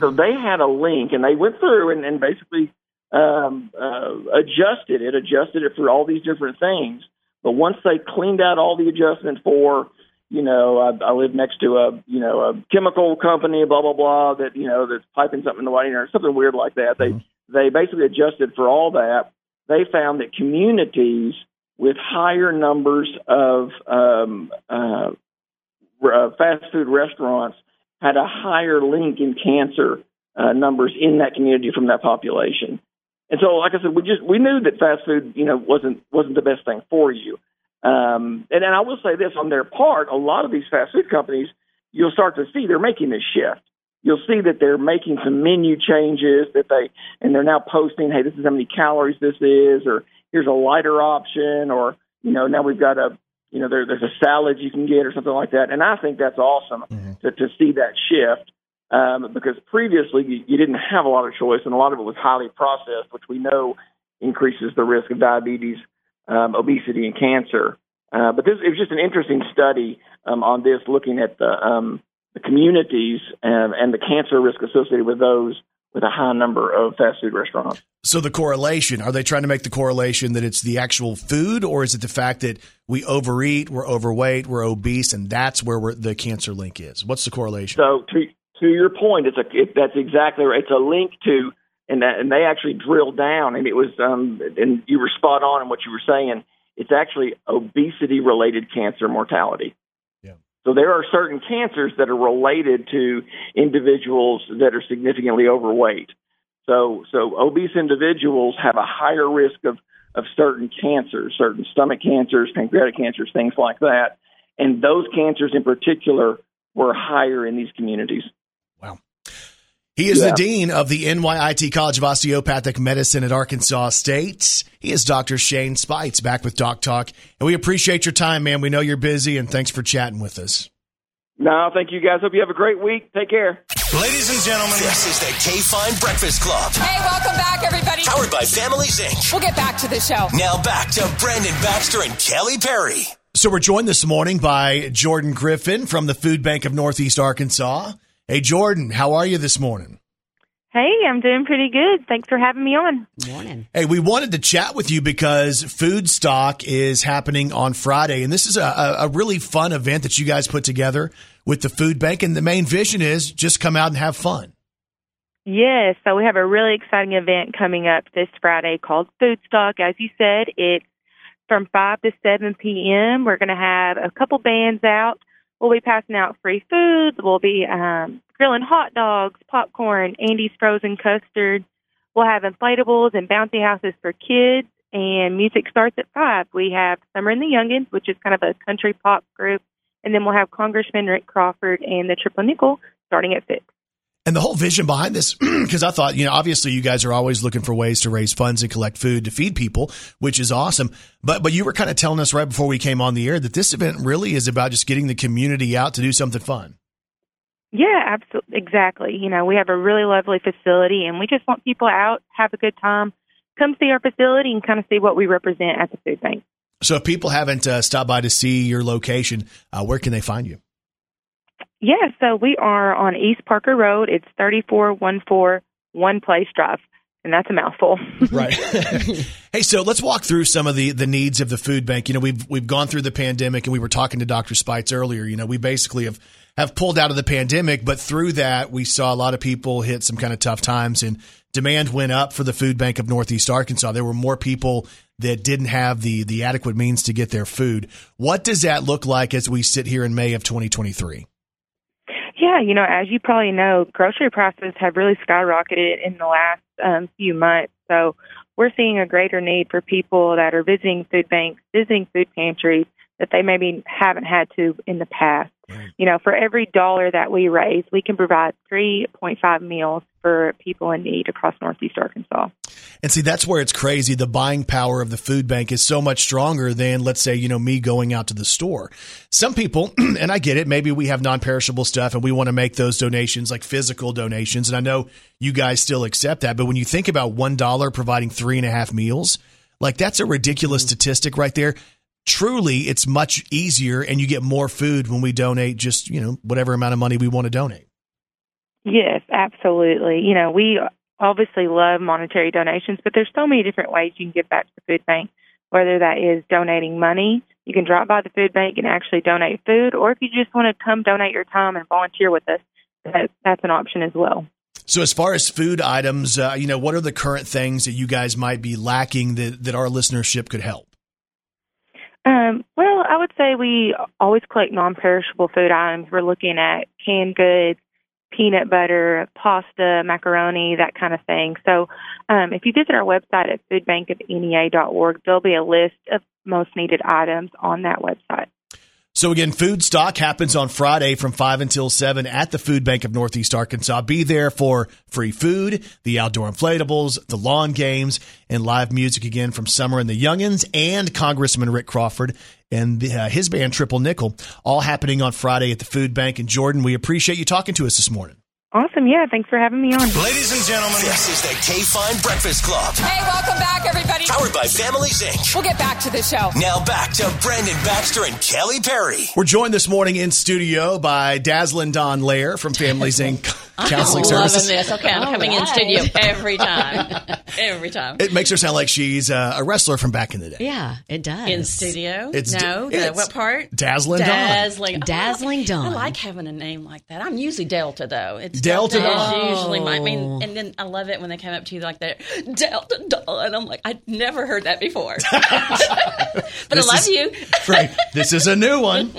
So they had a link and they went through and, and basically um, uh, adjusted it, adjusted it for all these different things but once they cleaned out all the adjustment for, you know, I, I live next to a, you know, a chemical company, blah blah blah, that you know that's piping something in the water or something weird like that. They mm-hmm. they basically adjusted for all that. They found that communities with higher numbers of um, uh, uh, fast food restaurants had a higher link in cancer uh, numbers in that community from that population. And so, like I said, we just we knew that fast food, you know, wasn't wasn't the best thing for you. Um, and, and I will say this on their part, a lot of these fast food companies, you'll start to see they're making this shift. You'll see that they're making some menu changes that they, and they're now posting, hey, this is how many calories this is, or here's a lighter option, or you know, now we've got a you know there, there's a salad you can get or something like that. And I think that's awesome to, to see that shift um, because previously you, you didn't have a lot of choice, and a lot of it was highly processed, which we know increases the risk of diabetes, um, obesity, and cancer. Uh, but this it was just an interesting study um, on this, looking at the um, the communities and, and the cancer risk associated with those with a high number of fast food restaurants. So the correlation, are they trying to make the correlation that it's the actual food or is it the fact that we overeat, we're overweight, we're obese, and that's where we're, the cancer link is? What's the correlation? So to to your point, it's a it, that's exactly right. It's a link to and that, and they actually drilled down, and it was um and you were spot on in what you were saying. It's actually obesity related cancer mortality. Yeah. So there are certain cancers that are related to individuals that are significantly overweight. So so obese individuals have a higher risk of of certain cancers, certain stomach cancers, pancreatic cancers, things like that. And those cancers in particular were higher in these communities. He is Yeah. the dean of the NYIT College of Osteopathic Medicine at Arkansas State. He is Dr. Shane Speights back with Doc Talk. And we appreciate your time, man. We know you're busy and thanks for chatting with us. No, thank you guys. Hope you have a great week. Take care. Ladies and gentlemen, this is the K Fine Breakfast Club. Hey, welcome back, everybody. Powered by Families Inc. We'll get back to the show. Now back to Brandon Baxter and Kelly Perry. So we're joined this morning by Jordan Griffin from the Food Bank of Northeast Arkansas. Hey, Jordan, how are you this morning? Hey, I'm doing pretty good. Thanks for having me on. Morning. Hey, we wanted to chat with you because Food Stock is happening on Friday, and this is a, a, a really fun event that you guys put together with the Food Bank. And the main vision is just come out and have fun. Yes, so we have a really exciting event coming up this Friday called Food Stock. As you said, it's from 5 to 7 p.m. We're going to have a couple bands out. We'll be passing out free food. We'll be um, grilling hot dogs, popcorn, Andy's frozen custard. We'll have inflatables and bouncy houses for kids, and music starts at 5. We have Summer and the Youngins, which is kind of a country pop group, and then we'll have Congressman Rick Crawford and the Triple Nickel starting at 6. And the whole vision behind this, because I thought, you know, obviously you guys are always looking for ways to raise funds and collect food to feed people, which is awesome. But but you were kind of telling us right before we came on the air that this event really is about just getting the community out to do something fun. Yeah, absolutely, exactly. You know, we have a really lovely facility, and we just want people out, have a good time, come see our facility, and kind of see what we represent at the food bank. So if people haven't uh, stopped by to see your location, uh, where can they find you? Yeah, so we are on East Parker Road. It's thirty four one four One Place Drive, and that's a mouthful. Right. hey, so let's walk through some of the the needs of the food bank. You know, we've we've gone through the pandemic, and we were talking to Dr. Speights earlier. You know, we basically have have pulled out of the pandemic, but through that, we saw a lot of people hit some kind of tough times, and demand went up for the food bank of Northeast Arkansas. There were more people that didn't have the the adequate means to get their food. What does that look like as we sit here in May of 2023? Yeah, you know, as you probably know, grocery prices have really skyrocketed in the last um, few months. So we're seeing a greater need for people that are visiting food banks, visiting food pantries that they maybe haven't had to in the past. You know, for every dollar that we raise, we can provide 3.5 meals for people in need across Northeast Arkansas. And see, that's where it's crazy. The buying power of the food bank is so much stronger than, let's say, you know, me going out to the store. Some people, and I get it, maybe we have non perishable stuff and we want to make those donations like physical donations. And I know you guys still accept that. But when you think about $1 providing three and a half meals, like that's a ridiculous mm-hmm. statistic right there. Truly, it's much easier and you get more food when we donate just, you know, whatever amount of money we want to donate. Yes, absolutely. You know, we obviously love monetary donations, but there's so many different ways you can give back to the food bank, whether that is donating money. You can drop by the food bank and actually donate food, or if you just want to come donate your time and volunteer with us, that, that's an option as well. So, as far as food items, uh, you know, what are the current things that you guys might be lacking that, that our listenership could help? Um, well, I would say we always collect non-perishable food items. We're looking at canned goods, peanut butter, pasta, macaroni, that kind of thing. So, um, if you visit our website at foodbankofnea.org, there'll be a list of most needed items on that website. So again, food stock happens on Friday from 5 until 7 at the Food Bank of Northeast Arkansas. Be there for free food, the outdoor inflatables, the lawn games, and live music again from Summer and the Youngins and Congressman Rick Crawford and the, uh, his band Triple Nickel, all happening on Friday at the Food Bank. And Jordan, we appreciate you talking to us this morning. Awesome. Yeah. Thanks for having me on. Ladies and gentlemen, this is the KFIN Breakfast Club. Hey, welcome back, everybody. Powered by Families Inc. We'll get back to the show. Now back to Brandon Baxter and Kelly Perry. We're joined this morning in studio by Dazzlin Dawn Layer from Families Inc. Counseling I'm loving Services. this. Okay, I'm All coming in studio every time. every time. It makes her sound like she's uh, a wrestler from back in the day. Yeah, it does. in studio? It's- no. it's the, what part? Dazzling Dawn. Dazzling. Dazzling I, Dawn. I like having a name like that. I'm usually Delta though. It's Delta Delta Dawn. is usually my. I Oh. mean, and then I love it when they come up to you like that Delta Dawn. And I'm like, I've never heard that before. but I love is- you. right. This is a new one.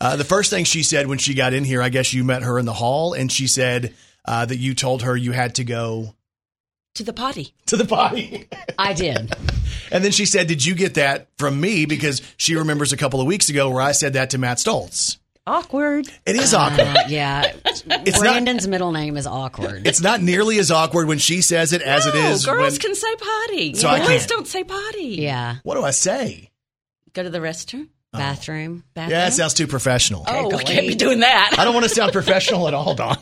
Uh, the first thing she said when she got in here, I guess you met her in the hall, and she said uh, that you told her you had to go To the potty. to the potty. I did. and then she said, Did you get that from me? Because she remembers a couple of weeks ago where I said that to Matt Stoltz. Awkward. It is awkward. Uh, yeah. not- Brandon's middle name is awkward. It's not nearly as awkward when she says it as it No, is. girls when, can say potty. So I Boys don't say potty. yeah. What do I say? Go to the restroom. Bathroom. Bathroom. Yeah, it sounds too professional. Oh, we Giggly. can't be doing that. I don't want to sound professional at all, Dawn.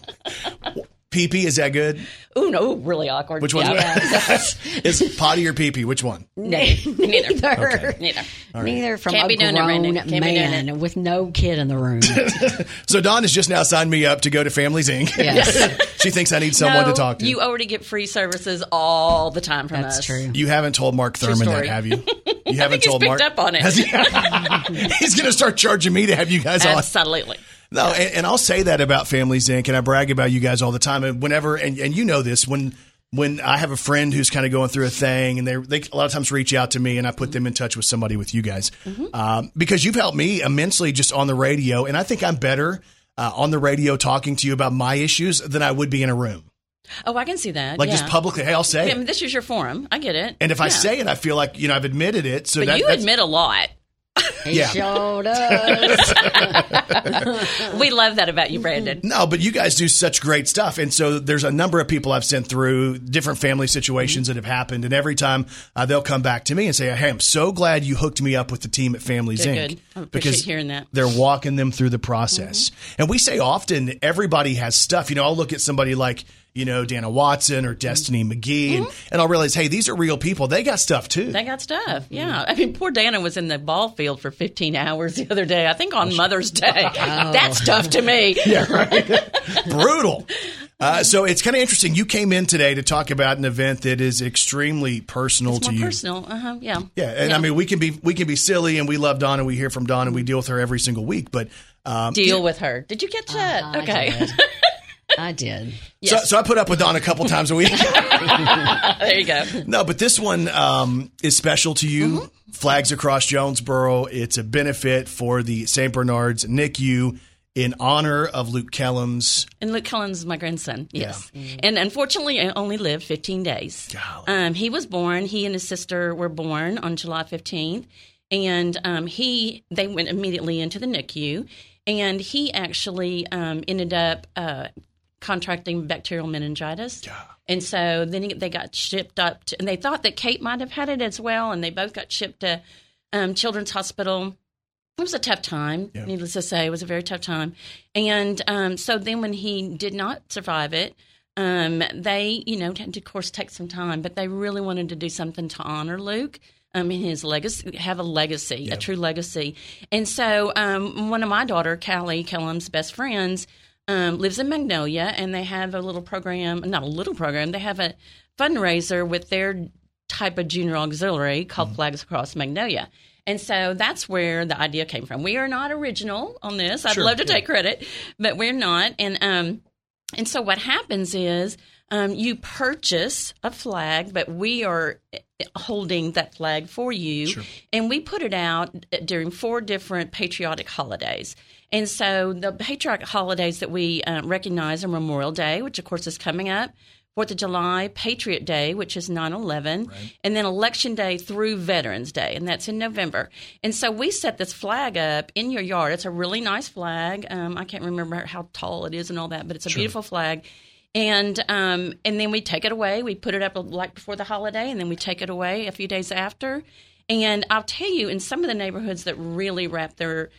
Pee pee, is that good? Ooh, no, really awkward. Which one? Yeah. Is potty or pee pee? Which one? Neither. Neither. Neither. Neither. Neither from Can't a be doing it, grown Brandon. Can't be doing man with no kid in the room. So Dawn has just now signed me up to go to Families Inc. Yes. she thinks I need someone no, to talk to. You already get free services all the time from That's us. true. You haven't told Mark Thurman that, story. have you? You haven't he's told picked Mark. up on it. Has he? he's going to start charging me to have you guys on. Absolutely. No, and, and I'll say that about Families Inc. and I brag about you guys all the time. And whenever, and, and you know this, when when I have a friend who's kind of going through a thing, and they they a lot of times reach out to me, and I put them in touch with somebody with you guys um, because you've helped me immensely just on the radio, and I think I'm better uh, on the radio talking to you about my issues than I would be in a room, Oh, I can see that. like yeah. just publicly. Hey, I'll say Yeah, I mean, this is your forum. I get it. And if I say it, I feel like you know I've admitted it. So but that, you admit a lot. He Yeah. sure does. We love that about you, Brandon. Mm-hmm. No, but you guys do such great stuff. And so there's a number of people I've sent through different family situations mm-hmm. that have happened. And every time uh, they'll come back to me and say, Hey, I'm so glad you hooked me up with the team at Families Good, Inc. good. I appreciate hearing that. They're walking them through the process. Mm-hmm. And we say often everybody has stuff. You know, I'll look at somebody like, you know, Dana Watson or Destiny McGee, and, and I'll realize, hey, these are real people. They got stuff too. They got stuff. Yeah. I mean, poor Dana was in the ball field for 15 hours the other day. I think on Mother's Day. That's tough to me. yeah, brutal. Uh, so it's kind of interesting. You came in today to talk about an event that is extremely personal It's to more you. personal. Uh huh. Yeah. Yeah, and I mean we can be we can be silly, and we love Dawn, and we hear from Dawn, and we deal with her every single week. But um, Deal with her. Did you catch that? I okay. Did. I did. so, so I put up with Dawn a couple times a week. there you go. no, but this one um, is special to you. Mm-hmm. Flags across Jonesboro. It's a benefit for the St. Bernard's NICU in honor of Luke Kellums. And Luke Kellums is my grandson. Yes. And unfortunately, I only lived 15 days. Golly. Um, he was born. He and his sister were born on July 15th, and um, he they went immediately into the NICU, and he actually um, ended up uh, contracting bacterial meningitis. And so then they got shipped up, to, and they thought that Kate might have had it as well, and they both got shipped to um, Children's Hospital. It was a tough time, needless to say. It was a very tough time. And um, so then when he did not survive it, um, they, you know, had to, of course, take some time, but they really wanted to do something to honor Luke. Um, in his legacy, have a legacy, a true legacy. And so, um, one of my daughter, Callie Kellum's best friends, um, lives in Magnolia, and they have a little program, not a little program, they have a fundraiser with their type of junior auxiliary called Flags Across Magnolia. And so that's where the idea came from. We are not original on this. I'd Sure, love to yeah. take credit, but we're not. And um, and so what happens is um, you purchase a flag, but we are eh, holding that flag for you, and we put it out during four different patriotic holidays. And so the patriotic holidays that we uh, recognize are Memorial Day, which of course is coming up. Fourth of July, Patriot Day, which is 9 11, and then Election Day through Veterans Day, and that's in November. And so we set this flag up in your yard. It's a really nice flag. Um, I can't remember how tall it is and all that, but it's a beautiful flag. And um, and then we take it away. We put it up like before the holiday, and then we take it away a few days after. And I'll tell you, in some of the neighborhoods that really wrap their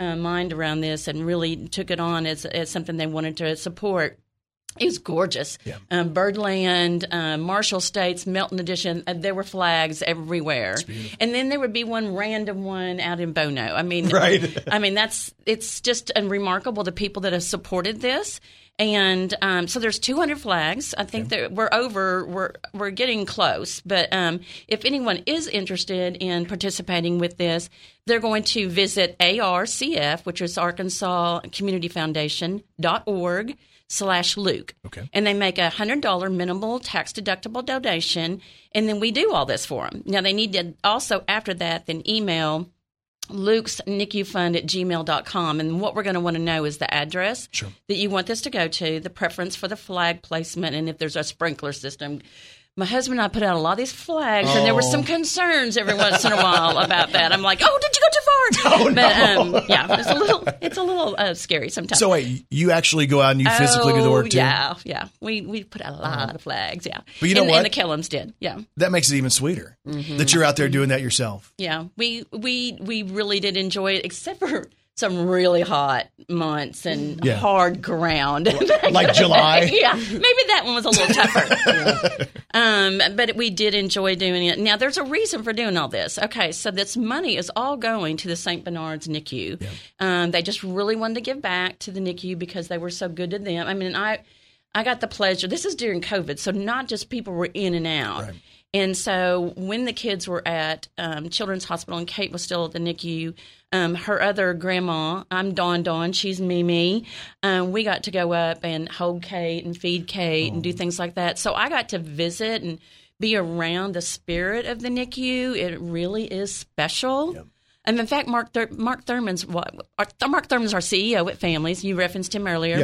uh, mind around this and really took it on as, as something they wanted to support, it was gorgeous. Um, Birdland, uh, Marshall States, Melton Edition, uh, there were flags everywhere. And then there would be one random one out in Bono. I mean, Right. I mean, that's it's just remarkable the people that have supported this. And um, so there's 200 flags. I think that we're over. We're we're getting close. But um, if anyone is interested in participating with this, they're going to visit ARCF, which is Arkansas Community Foundation dot org slash Luke. Okay. And they make a hundred dollar minimal tax deductible donation, and then we do all this for them. Now they need to also after that then email Luke's NICU Fund at gmail.com. And what we're going to want to know is the address that you want this to go to, the preference for the flag placement, and if there's a sprinkler system. My husband and I put out a lot of these flags, and there were some concerns every once in a while about that. I'm like, "Oh, did you go too far?" Oh, but no. um, yeah, it's a little, it's a little uh, scary sometimes. So wait, you actually go out and you physically do the work Oh, too? Uh-huh. Yeah, yeah. We we put out a lot of flags. Yeah, But you know and, what? And the Kellums did. Yeah, That makes it even sweeter Mm-hmm. that you're out there doing that yourself. yeah. We we we really did enjoy it, except for some really hot months and Yeah. hard ground, Like July? yeah, maybe that one was a little tougher. um, but we did enjoy doing it. Now, there's a reason for doing all this. Okay, so this money is all going to the St. Bernard's NICU. Um, they just really wanted to give back to the NICU because they were so good to them. I mean, I I got the pleasure. This is during COVID, so not just people were in and out. And so when the kids were at um, Children's Hospital and Kate was still at the NICU, um, her other grandma, I'm Dawn Dawn, she's Mimi. Um, we got to go up and hold Kate and feed Kate and do things like that. So I got to visit and be around the spirit of the NICU. It really is special. And in fact, Mark Thur- Mark Thurman's what our- Mark Thurman's our CEO at Families. You referenced him earlier.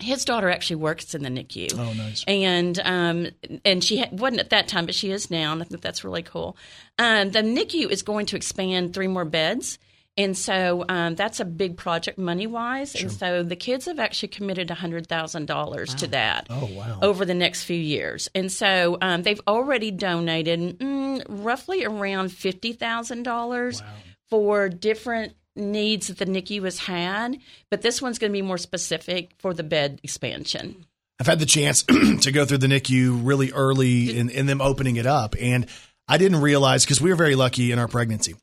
His daughter actually works in the NICU. Oh, nice. And um, and she ha- wasn't at that time, but she is now, and I think that's really cool. Um, the NICU is going to expand three more beds. And so um, that's a big project money wise. And so the kids have actually committed $100,000 to that Oh, wow. over the next few years. And so um, they've already donated mm, roughly around $50,000 for different needs that the NICU has had. But this one's going to be more specific for the bed expansion. I've had the chance to go through the NICU really early in, in them opening it up. And I didn't realize because we were very lucky in our pregnancy.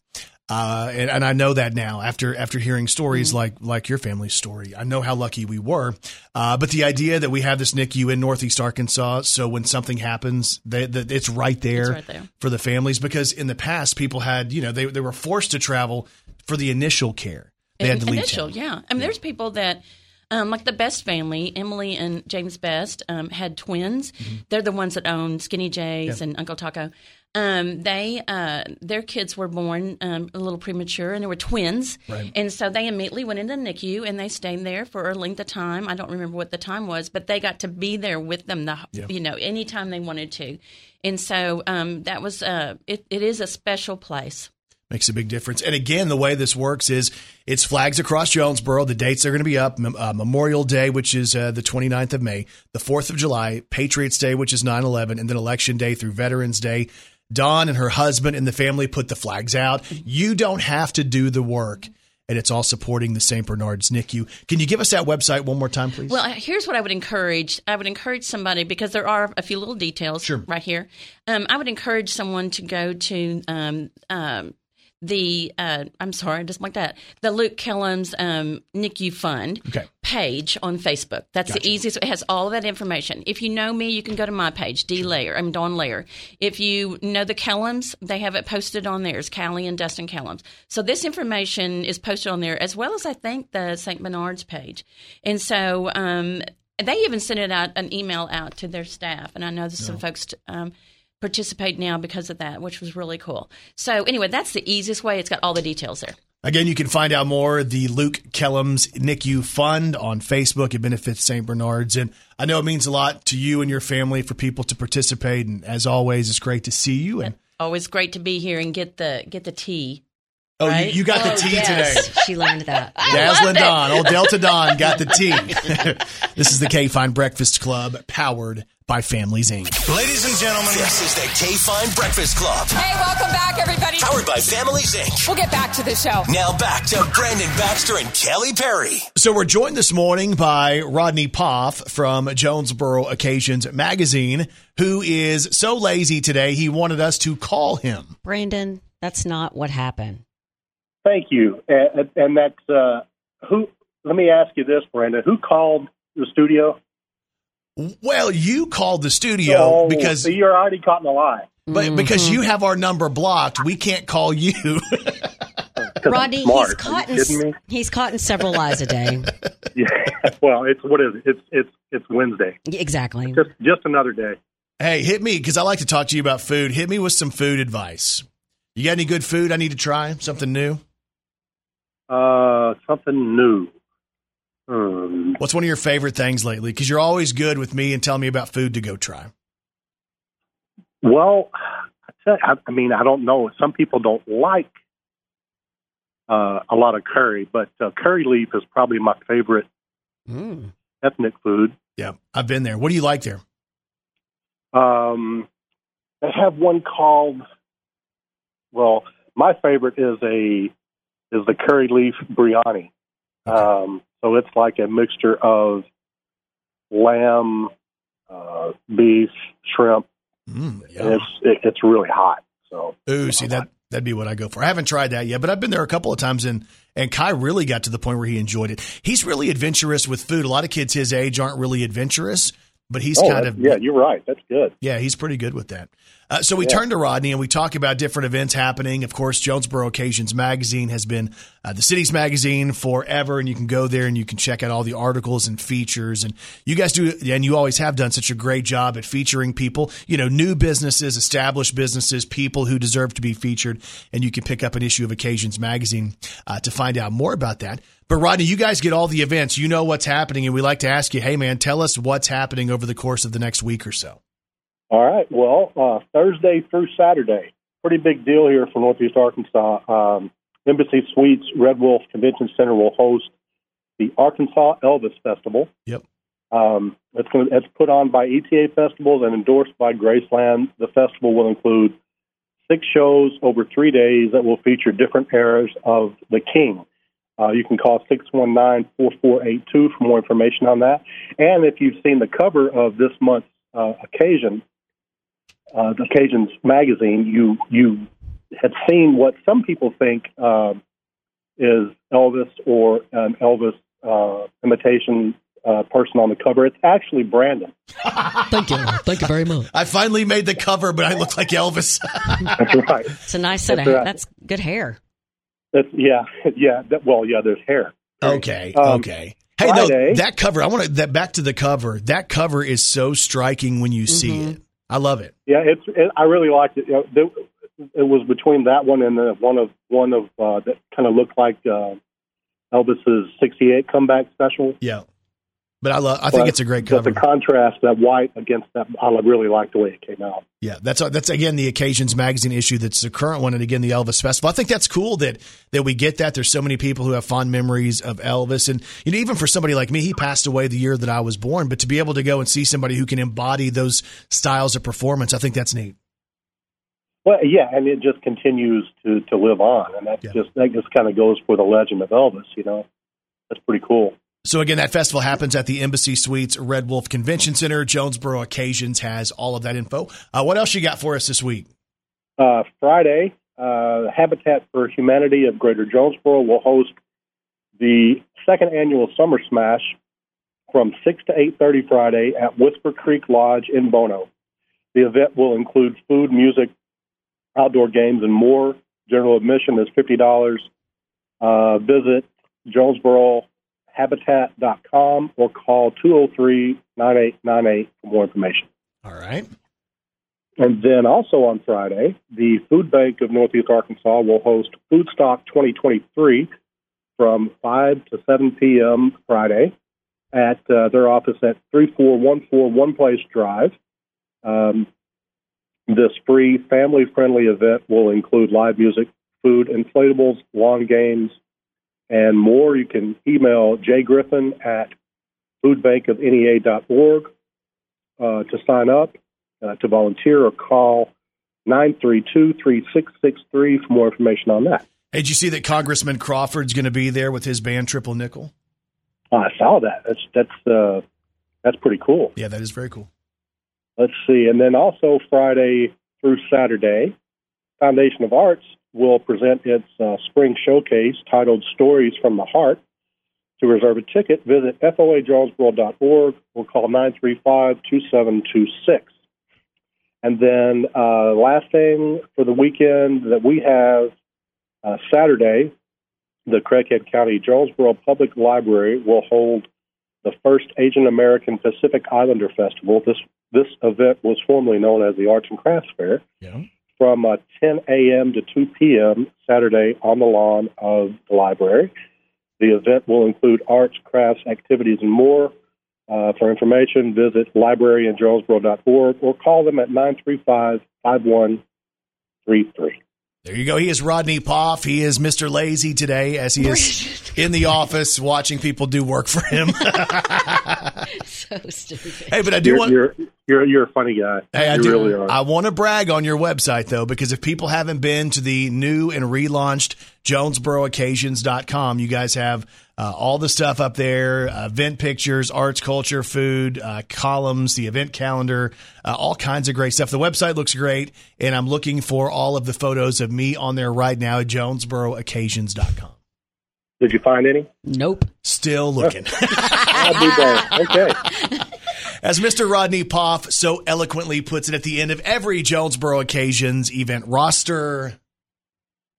Uh, and, and I know that now after after hearing stories like like your family's story. I know how lucky we were. Uh, but the idea that we have this NICU in Northeast Arkansas, so when something happens, they, it's right there, right there. for the families. Because in the past, people had you know they they were forced to travel for the initial care. They had to leave initial, town. yeah. I mean, there's people that, um, like the Best family, Emily and James Best, um, had twins. Mm-hmm. They're the ones that own Skinny J's and Uncle Taco. Um, they, uh, their kids were born um, a little premature, and they were twins, Right. and so they immediately went into NICU and they stayed there for a length of time. I don't remember what the time was, but they got to be there with them the, you know, anytime they wanted to, and so um, that was, uh, it, it is a special place. Makes a big difference. And again, the way this works is it's flags across Jonesboro. The dates are going to be up uh, Memorial Day, which is uh, the 29th of May, the 4th of July, Patriots Day, which is 9 11, and then Election Day through Veterans Day. Dawn and her husband and the family put the flags out. You don't have to do the work. And it's all supporting the St. Bernard's NICU. Can you give us that website one more time, please? Well, here's what I would encourage. I would encourage somebody because there are a few little details Sure. right here. Um, I would encourage someone to go to um, um, the uh, I'm sorry, I just like that. The Luke Kellums um, NICU Fund Okay. page on Facebook. That's the easiest. It has all of that information. If you know me, you can go to my page, D Layer. I'm Dawn Layer. If you know the Kellums, they have it posted on theirs, Callie and Dustin Kellums. So this information is posted on there as well as I think the St. Bernard's page. And so um, they even sent it out an email out to their staff, and I know there's some folks. Um, participate now because of that, which was really cool. So anyway, that's the easiest way. It's got all the details there. Again, you can find out more the Luke Kellums NICU Fund on Facebook. It benefits St. Bernard's. And I know it means a lot to you and your family for people to participate. And as always, it's great to see you. And Always great to be here and get the get the tea. oh, you, Right? you got the Oh, tea yes. today. She learned that. Dazzling Dawn, old Delta Dawn got the tea. this is the KFIN Breakfast Club powered by Families Inc. Ladies and gentlemen, this is the KFIN Breakfast Club, Hey, welcome back, everybody. powered by Families Inc. We'll get back to the show. Now back to Brandon Baxter and Kelly Perry. So we're joined this morning by Rodney Poff from Jonesboro Occasions magazine, who is so lazy today he wanted us to call him. Brandon, that's not what happened. Thank you. And, and that's uh, who. Let me ask you this, Brenda. Who called the studio? Well, you called the studio Oh, because so you're already caught in a lie. but because Mm-hmm. you have our number blocked, we can't call you. Rodney, he's caught in me? he's caught in several lies a day. Yeah. Well, it's what is it? It's it's it's Wednesday. exactly. Just just another day. hey, hit me because I like to talk to you about food. Hit me with some food advice. You got any good food I need to try? Something new? Uh, something new. Um, What's one of your favorite things lately? Because you're always good with me and telling me about food to go try. well, I, I, I mean, I don't know. Some people don't like uh, a lot of curry, but uh, curry leaf is probably my favorite Mm. ethnic food. Yeah, I've been there. What do you like there? Um, they have one called. Well, my favorite is a is the curry leaf biryani. Um, so it's like a mixture of lamb, uh, beef, shrimp, Mm, and it's it, it's really hot. So Ooh, see that that'd be what I go for. I haven't tried that yet, but I've been there a couple of times and and Kai really got to the point where he enjoyed it. He's really adventurous with food. A lot of kids his age aren't really adventurous, but he's oh, kind of yeah, you're right. That's good. Yeah, he's pretty good with that. Uh, so we Yeah. turn to Rodney and we talk about different events happening. Of course, Jonesboro Occasions magazine has been uh, the city's magazine forever, and you can go there and you can check out all the articles and features. And you guys do, and you always have done such a great job at featuring people, you know, new businesses, established businesses, people who deserve to be featured. And you can pick up an issue of Occasions magazine uh, to find out more about that. But Rodney, you guys get all the events, you know what's happening, and we like to ask you, hey man, tell us what's happening over the course of the next week or so. All right. Well, uh, Thursday through Saturday, pretty big deal here for Northeast Arkansas. Um, Embassy Suites Red Wolf Convention Center will host the Arkansas Elvis Festival. Yep. Um, it's, going to, it's put on by ETA Festivals and endorsed by Graceland. The festival will include six shows over three days that will feature different eras of the King. Uh, you can call 619-4482 for more information on that. And if you've seen the cover of this month's uh, occasion, uh, the Occasions magazine, you you had seen what some people think um, is Elvis or an Elvis uh, imitation uh, person on the cover. It's actually Brandon. Thank you. Thank you very much. I finally made the cover, but I look like Elvis. That's right. It's a nice set That's of right. that's good hair. That's yeah, yeah. That, well, yeah. There's hair. okay, Um, okay. Hey, no, that cover. I want to that back to the cover. That cover is so striking when you see Mm-hmm. it. I love it. Yeah, it's. It, I really liked it. You know, there, it was between that one and the one of one of uh, that kind of looked like uh, Elvis's '68 comeback special. Yeah, but I love. I think But it's a great cover. The contrast, that white against that, I really liked the way it came out. Yeah, that's that's again the Occasions magazine issue. That's the current one, and again the Elvis Festival. I think that's cool that that we get that. There's so many people who have fond memories of Elvis, and you know even for somebody like me, he passed away the year that I was born. But to be able to go and see somebody who can embody those styles of performance, I think that's neat. Well, yeah, and it just continues to to live on, and that Yeah. just that just kind of goes for the legend of Elvis. You know, that's pretty cool. So again, that festival happens at the Embassy Suites Red Wolf Convention Center. Jonesboro Occasions has all of that info. Uh, what else you got for us this week? Uh, Friday, uh, Habitat for Humanity of Greater Jonesboro will host the second annual Summer Smash from six to eight thirty Friday at Whisper Creek Lodge in Bono. The event will include food, music, outdoor games, and more. General admission is fifty dollars. Uh, visit JonesboroHabitat.com or call 203-9898 for more information. All right. And then also on Friday, the Food Bank of Northeast Arkansas will host Food Stock 2023 from 5 to 7 p.m. Friday at uh, their office at 3414 One Place Drive. Um, this free family friendly event will include live music, food, inflatables, lawn games, and more. You can email Jay Griffin at foodbankofnea.org uh, to sign up, uh, to volunteer, or call 932 3663 for more information on that. Hey, did you see that Congressman Crawford's going to be there with his band Triple Nickel? I saw that. That's that's uh, that's pretty cool. Yeah, that is very cool. Let's see, and then also Friday through Saturday, Foundation of Arts will present its uh, spring showcase titled "Stories from the Heart." To reserve a ticket, visit foajonesboro.org or call 935-2726. And then uh, last thing for the weekend that we have uh, Saturday, the Craighead County Jonesboro Public Library will hold the first Asian American Pacific Islander Festival. This this event was formerly known as the Arts and Crafts Fair. Yeah. From uh, 10 a.m. to 2 p.m. Saturday on the lawn of the library. The event will include arts, crafts, activities, and more. Uh, for information, visit libraryinjonesboro.org or call them at 935 5133. There you go. He is Rodney Poff. He is Mr. Lazy today as he is in the office watching people do work for him. so stupid. hey, but I do You're, want you're, you're, you're a funny guy. Hey, I you do. really are. I want to brag on your website though, because if people haven't been to the new and relaunched JonesboroOccasions.com, you guys have uh, all the stuff up there: uh, event pictures, arts, culture, food, uh, columns, the event calendar, uh, all kinds of great stuff. The website looks great, and I'm looking for all of the photos of me on there right now at JonesboroOccasions.com. Did you find any? Nope. Still looking. I'll be damned. Okay. As Mr. Rodney Poff so eloquently puts it at the end of every Jonesboro Occasions event roster.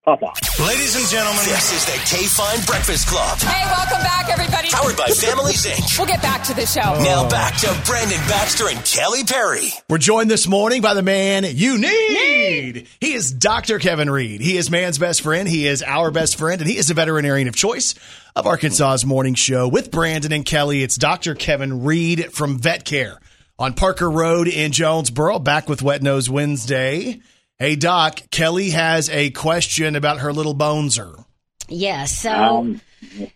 Papa. Ladies and gentlemen, this is the KFIN Breakfast Club. Hey, welcome back, everybody. Powered by Families Inc. We'll get back to the show. Oh. Now back to Brandon Baxter and Kelly Perry. We're joined this morning by the man you need. He is Dr. Kevin Reed. He is man's best friend. He is our best friend, and he is a veterinarian of choice of Arkansas's morning show with Brandon and Kelly. It's Dr. Kevin Reed from VetCare on Parker Road in Jonesboro, back with Wet Nose Wednesday. Hey, Doc, Kelly has a question about her little boneser. Yes. So Um, you,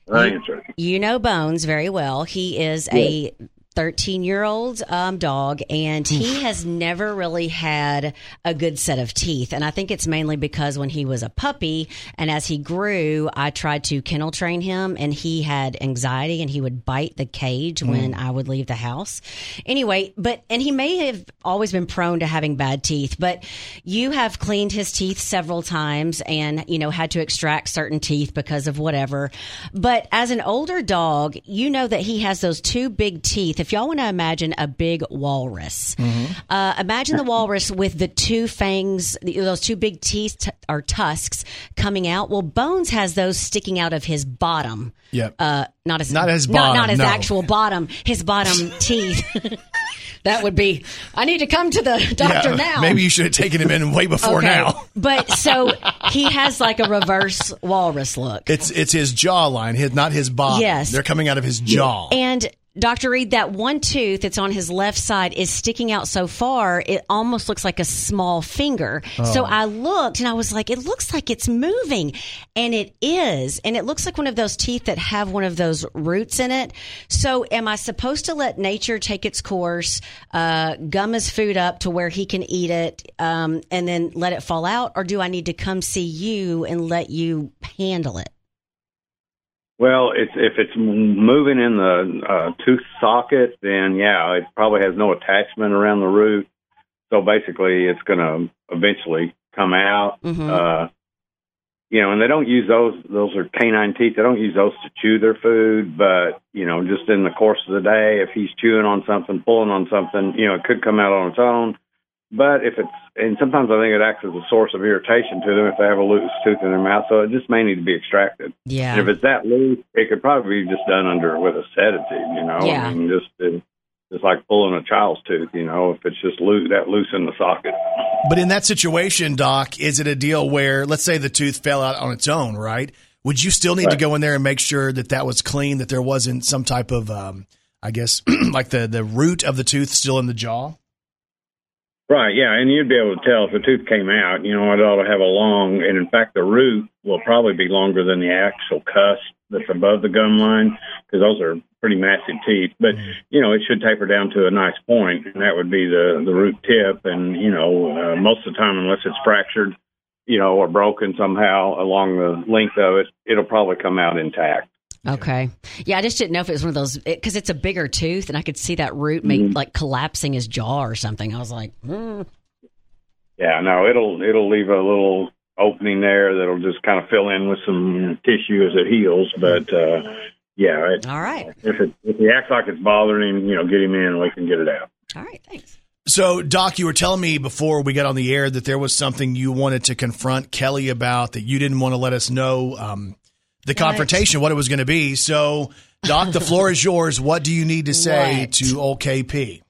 you know Bones very well. He is a 13 year old um, dog, and he has never really had a good set of teeth. And I think it's mainly because when he was a puppy and as he grew, I tried to kennel train him, and he had anxiety and he would bite the cage when I would leave the house. Anyway, but, and he may have always been prone to having bad teeth, but you have cleaned his teeth several times and, you know, had to extract certain teeth because of whatever. But as an older dog, you know that he has those two big teeth. If y'all want to imagine a big walrus, uh, imagine the walrus with the two fangs, those two big teeth t- or tusks coming out. Well, Bones has those sticking out of his bottom. Yep. Uh, not his Not his not, not his no. actual bottom, his bottom teeth. that would be. I need to come to the doctor Yeah, now. Maybe you should have taken him in way before Okay. now. But so he has like a reverse walrus look. It's it's his jawline, his, not his bottom. Yes. They're coming out of his jaw. And Dr. Reed, that one tooth that's on his left side is sticking out so far, it almost looks like a small finger. So Oh. I looked and I was like, it looks like it's moving. And it is. And it looks like one of those teeth that have one of those roots in it. So am I supposed to let nature take its course, uh, gum his food up to where he can eat it, um, and then let it fall out? Or do I need to come see you and let you handle it? Well, it's if it's moving in the uh, tooth socket, then yeah, it probably has no attachment around the root. So basically, it's going to eventually come out. Mhm. Uh, you know, and they don't use those. Those are canine teeth. They don't use those to chew their food, but you know, just in the course of the day, if he's chewing on something, pulling on something, you know, it could come out on its own. But if it's, and sometimes I think it acts as a source of irritation to them if they have a loose tooth in their mouth. So it just may need to be extracted. Yeah. And if it's that loose, it could probably be just done under with a sedative, you know. Yeah. I mean, just to it's like pulling a child's tooth. You know, if it's just loose, that loose in the socket. But in that situation, Doc, is it a deal where, let's say the tooth fell out on its own, right? Would you still need to go in there and make sure that that was clean, that there wasn't some type of, um, I guess, like the, the root of the tooth still in the jaw? Right, yeah, and you'd be able to tell if a tooth came out, you know, it ought to have a long, and in fact, the root will probably be longer than the actual cusp that's above the gum line, because those are pretty massive teeth. But, you know, it should taper down to a nice point, and that would be the, the root tip. And, you know, uh, most of the time, unless it's fractured, you know, or broken somehow along the length of it, it'll probably come out intact. Okay. Yeah, I just didn't know if it was one of those because it's a bigger tooth, and I could see that root make Mhm. like collapsing his jaw or something. I was like, mm. Yeah, no, it'll it'll leave a little opening there that'll just kind of fill in with some tissue as it heals. But uh, yeah, it, all right, if it if he acts like it's bothering him, you know, get him in and we can get it out. all right, thanks. So, Doc, you were telling me before we got on the air that there was something you wanted to confront Kelly about that you didn't want to let us know um, the confrontation, what it was going to be. So, Doc, the floor is yours. What do you need to say What? to old KP?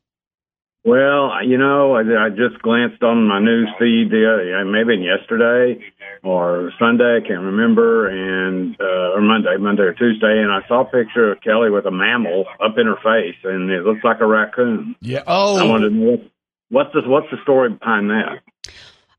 Well, you know, I, I just glanced on my news feed the other, maybe yesterday or Sunday, I can't remember, and uh, or Monday, Monday or Tuesday, and I saw a picture of Kelly with a mammal up in her face, and it looks like a raccoon. Yeah. Oh. I wanted to know what's the what's the story behind that.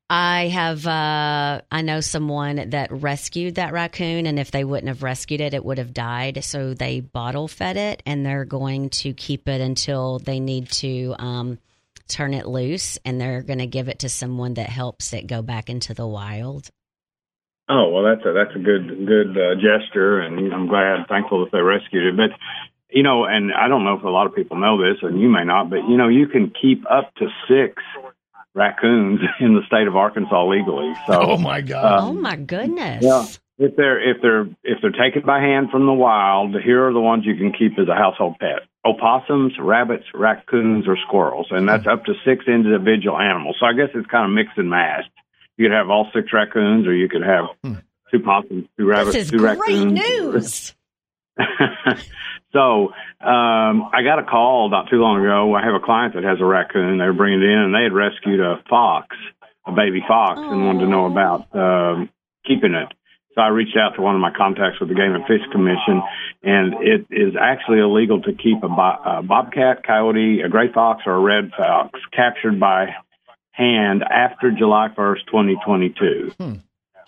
I have uh I know someone that rescued that raccoon and if they wouldn't have rescued it it would have died so they bottle fed it and they're going to keep it until they need to um turn it loose and they're going to give it to someone that helps it go back into the wild. Oh well, that's a that's a good good uh, gesture, and I'm glad, thankful that they rescued it. But you know, and I don't know if a lot of people know this, and you may not, but you know, you can keep up to six raccoons in the state of Arkansas legally. So, oh my um, God. oh my goodness. yeah, if they're if they're if they're taken by hand from the wild, here are the ones you can keep as a household pet: opossums, rabbits, raccoons, or squirrels, and that's up to six individual animals. So I guess it's kind of mixed and matched. You could have all six raccoons, or you could have hmm. two possums, two rabbits, This is two great raccoons. news. so um, I got a call not too long ago. I have a client that has a raccoon. They were bringing it in, and they had rescued a fox, a baby fox, and wanted to know about um, keeping it. So I reached out to one of my contacts with the Game and Fish Commission, and it is actually illegal to keep a, bo- a bobcat, coyote, a gray fox, or a red fox captured by hand after July 1st, 2022.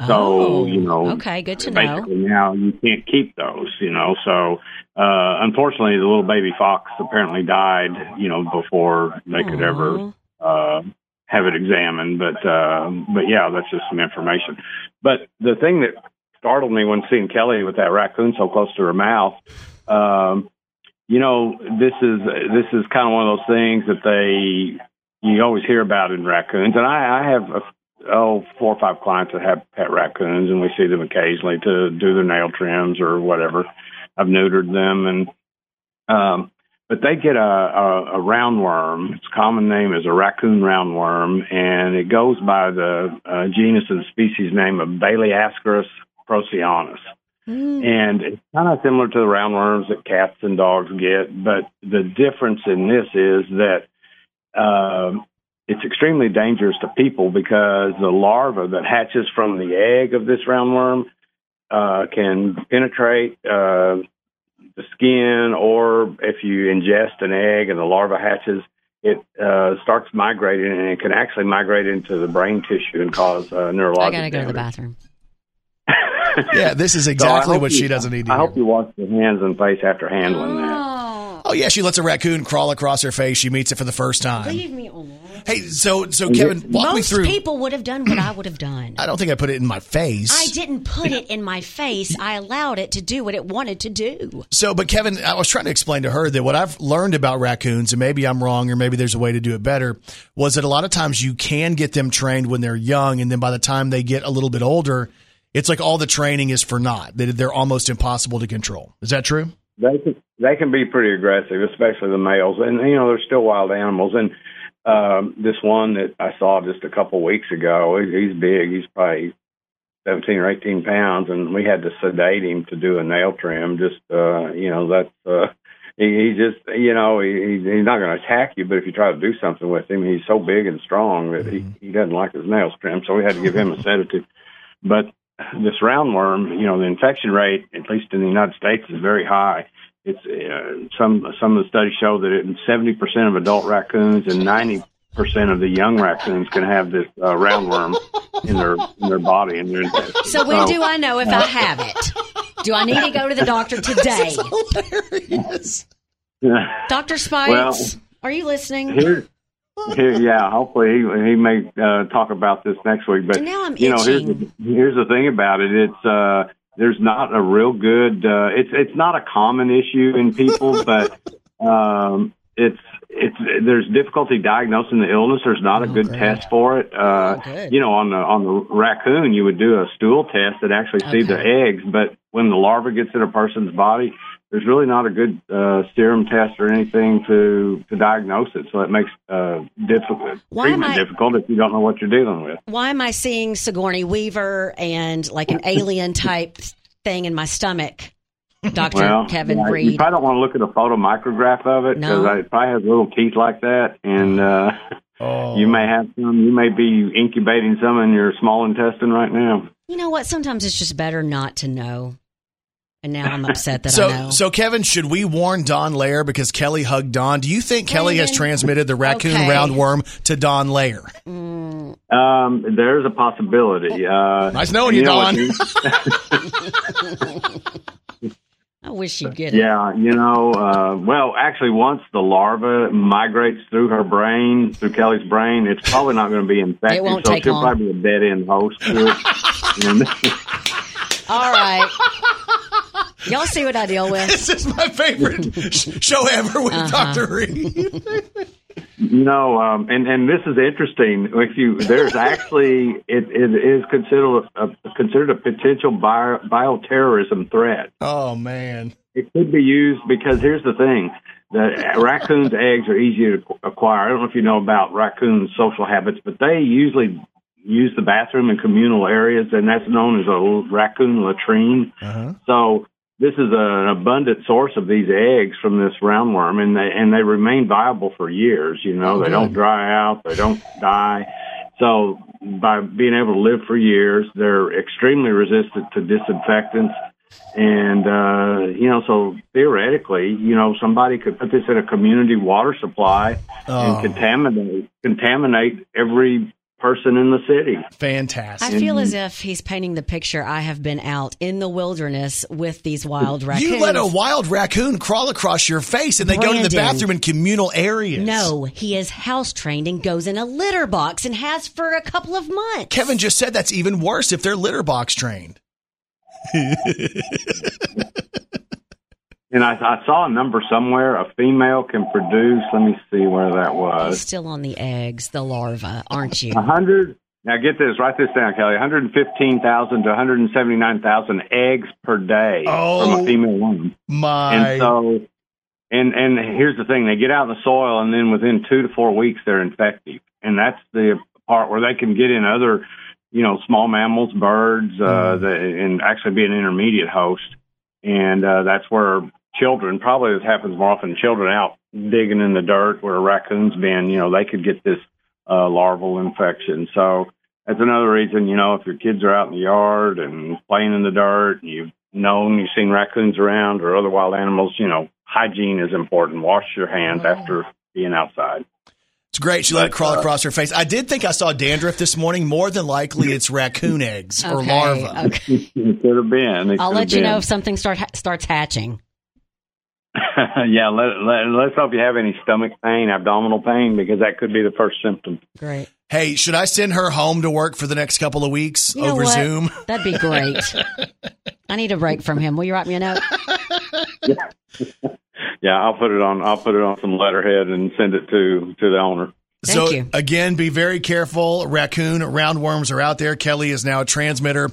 So, Oh, you know, Okay, good to know. now you can't keep those, you know. So, uh, unfortunately, the little baby fox apparently died, you know, before they could ever uh, have it examined. But, uh, but yeah, that's just some information. But the thing that startled me when seeing Kelly with that raccoon so close to her mouth, um, you know, this is this is kind of one of those things that they you always hear about in raccoons, and I, I have a oh four or five clients that have pet raccoons, and we see them occasionally to do their nail trims or whatever. I've neutered them, and um, but they get a, a, a roundworm. Its common name is a raccoon roundworm, and it goes by the uh, genus and species name of Baylisascaris procyonis. And it's kind of similar to the roundworms that cats and dogs get, but the difference in this is that um, it's extremely dangerous to people because the larva that hatches from the egg of this roundworm uh, can penetrate uh, the skin, or if you ingest an egg and the larva hatches, it uh, starts migrating and it can actually migrate into the brain tissue and cause uh, neurological I got to go to the bathroom. yeah, this is exactly hope what you- she doesn't need to I hear. hope you wash your hands and face after handling that. Oh yeah, she lets a raccoon crawl across her face. She meets it for the first time. Leave me alone. Hey, so so Kevin, walk me Most through. people would have done what I would have done. I don't think I put it in my face. I didn't put it in my face. I allowed it to do what it wanted to do. So, but Kevin, I was trying to explain to her that what I've learned about raccoons, and maybe I'm wrong, or maybe there's a way to do it better, was that a lot of times you can get them trained when they're young, and then by the time they get a little bit older, it's like all the training is for naught. That they're almost impossible to control. Is that true? They can they can be pretty aggressive, especially the males, and you know they're still wild animals. And um, this one that I saw just a couple weeks ago, he- he's big. He's probably seventeen or eighteen pounds, and we had to sedate him to do a nail trim. Just uh, you know that's uh, he, he just, you know, he, he- he's not going to attack you, but if you try to do something with him, he's so big and strong that he, he doesn't like his nails trimmed. So we had to give him a sedative. But this roundworm, you know, the infection rate, at least in the United States, is very high. It's uh, some some of the studies show that 70% of adult raccoons and 90% of the young raccoons can have this uh, roundworm in their in their body in their intestines. So when do I know if I have it? Do I need to go to the doctor today? Dr. Speights, Well- are you listening? Here, here, yeah. Hopefully, he, he may uh, talk about this next week. But Now I'm you know, here's the, here's the thing about it. It's uh, there's not a real good. Uh, it's it's not a common issue in people, but um, it's it's there's difficulty diagnosing the illness. There's not a good test for it. Uh, you know, on the on the raccoon, you would do a stool test that actually see the eggs, but when the larva gets in a person's body, there's really not a good uh, serum test or anything to to diagnose it. So it makes uh, difficult Why treatment I- difficult if you don't know what you're dealing with. Why am I seeing Sigourney Weaver and like an alien type thing in my stomach? Dr. Well, Kevin yeah, You probably don't want to look at a photo micrograph of it because No. it probably has little teeth like that, and uh, Oh. you may have some. You may be incubating some in your small intestine right now. You know what? Sometimes it's just better not to know. And now I'm upset that so, I know. so Kevin, should we warn Dawn Layer because Kelly hugged Dawn? Do you think Kelly has transmitted the raccoon okay. roundworm to Dawn Layer? Um, there's a possibility. Uh, Nice knowing you, know Dawn. what- I wish you'd get it. Yeah, you know, uh, well, actually, once the larva migrates through her brain, through Kelly's brain, it's probably not going to be infected. It won't so take she'll long. probably be a dead end host to it. And- All right. Y'all see what I deal with? This is my favorite show ever with Uh-huh. Dr. Reed. No, um, and and this is interesting. If you there's actually it, it is considered a, considered a potential bio, bioterrorism threat. Oh, man. It could be used because here's the thing: the raccoon's eggs are easy to acquire. I don't know if you know about raccoon social habits, but they usually use the bathroom in communal areas, and that's known as a raccoon latrine. Uh-huh. So this is an abundant source of these eggs from this roundworm, and they and they remain viable for years. You know, they don't dry out, they don't die. So by being able to live for years, they're extremely resistant to disinfectants. And uh, you know, so theoretically, you know, somebody could put this in a community water supply Oh. and contaminate contaminate every person in the city. Fantastic. I feel as if he's painting the picture. I have been out in the wilderness with these wild raccoons. You let a wild raccoon crawl across your face and they go to the bathroom in communal areas. No, he is house trained and goes in a litter box and has for a couple of months. Kevin just said that's even worse if they're litter box trained. And I, I saw a number somewhere. A female can produce. Let me see where that He's was. still on the eggs, the larva, aren't you? A hundred. Now get this. Write this down, Kelly. One hundred fifteen thousand to one hundred seventy nine thousand eggs per day from Oh, a female woman. My. And so, and and here's the thing: they get out in the soil, and then within two to four weeks, they're infective, and that's the part where they can get in other, you know, small mammals, birds, uh, the, and actually be an intermediate host. And uh, that's where children, probably this happens more often, children out digging in the dirt where a raccoon's been, you know, they could get this uh, larval infection. So that's another reason, you know, if your kids are out in the yard and playing in the dirt, and you've known you've seen raccoons around or other wild animals, you know, hygiene is important. Wash your hands after being outside. It's great. She let it crawl uh, across her face. I did think I saw dandruff this morning. More than likely, it's raccoon eggs or Okay, larva. okay. It could have been. It I'll let have you know if something start starts hatching. yeah, let, let, let's hope you have any stomach pain, abdominal pain, because that could be the first symptom. Great. Hey, should I send her home to work for the next couple of weeks You over? Zoom? That'd be great. I need a break from him. Will you write me a note? Yeah, I'll put it on. I'll put it on some letterhead and send it to to the owner. so you. again, be very careful. Raccoon roundworms are out there. Kelly is now a transmitter.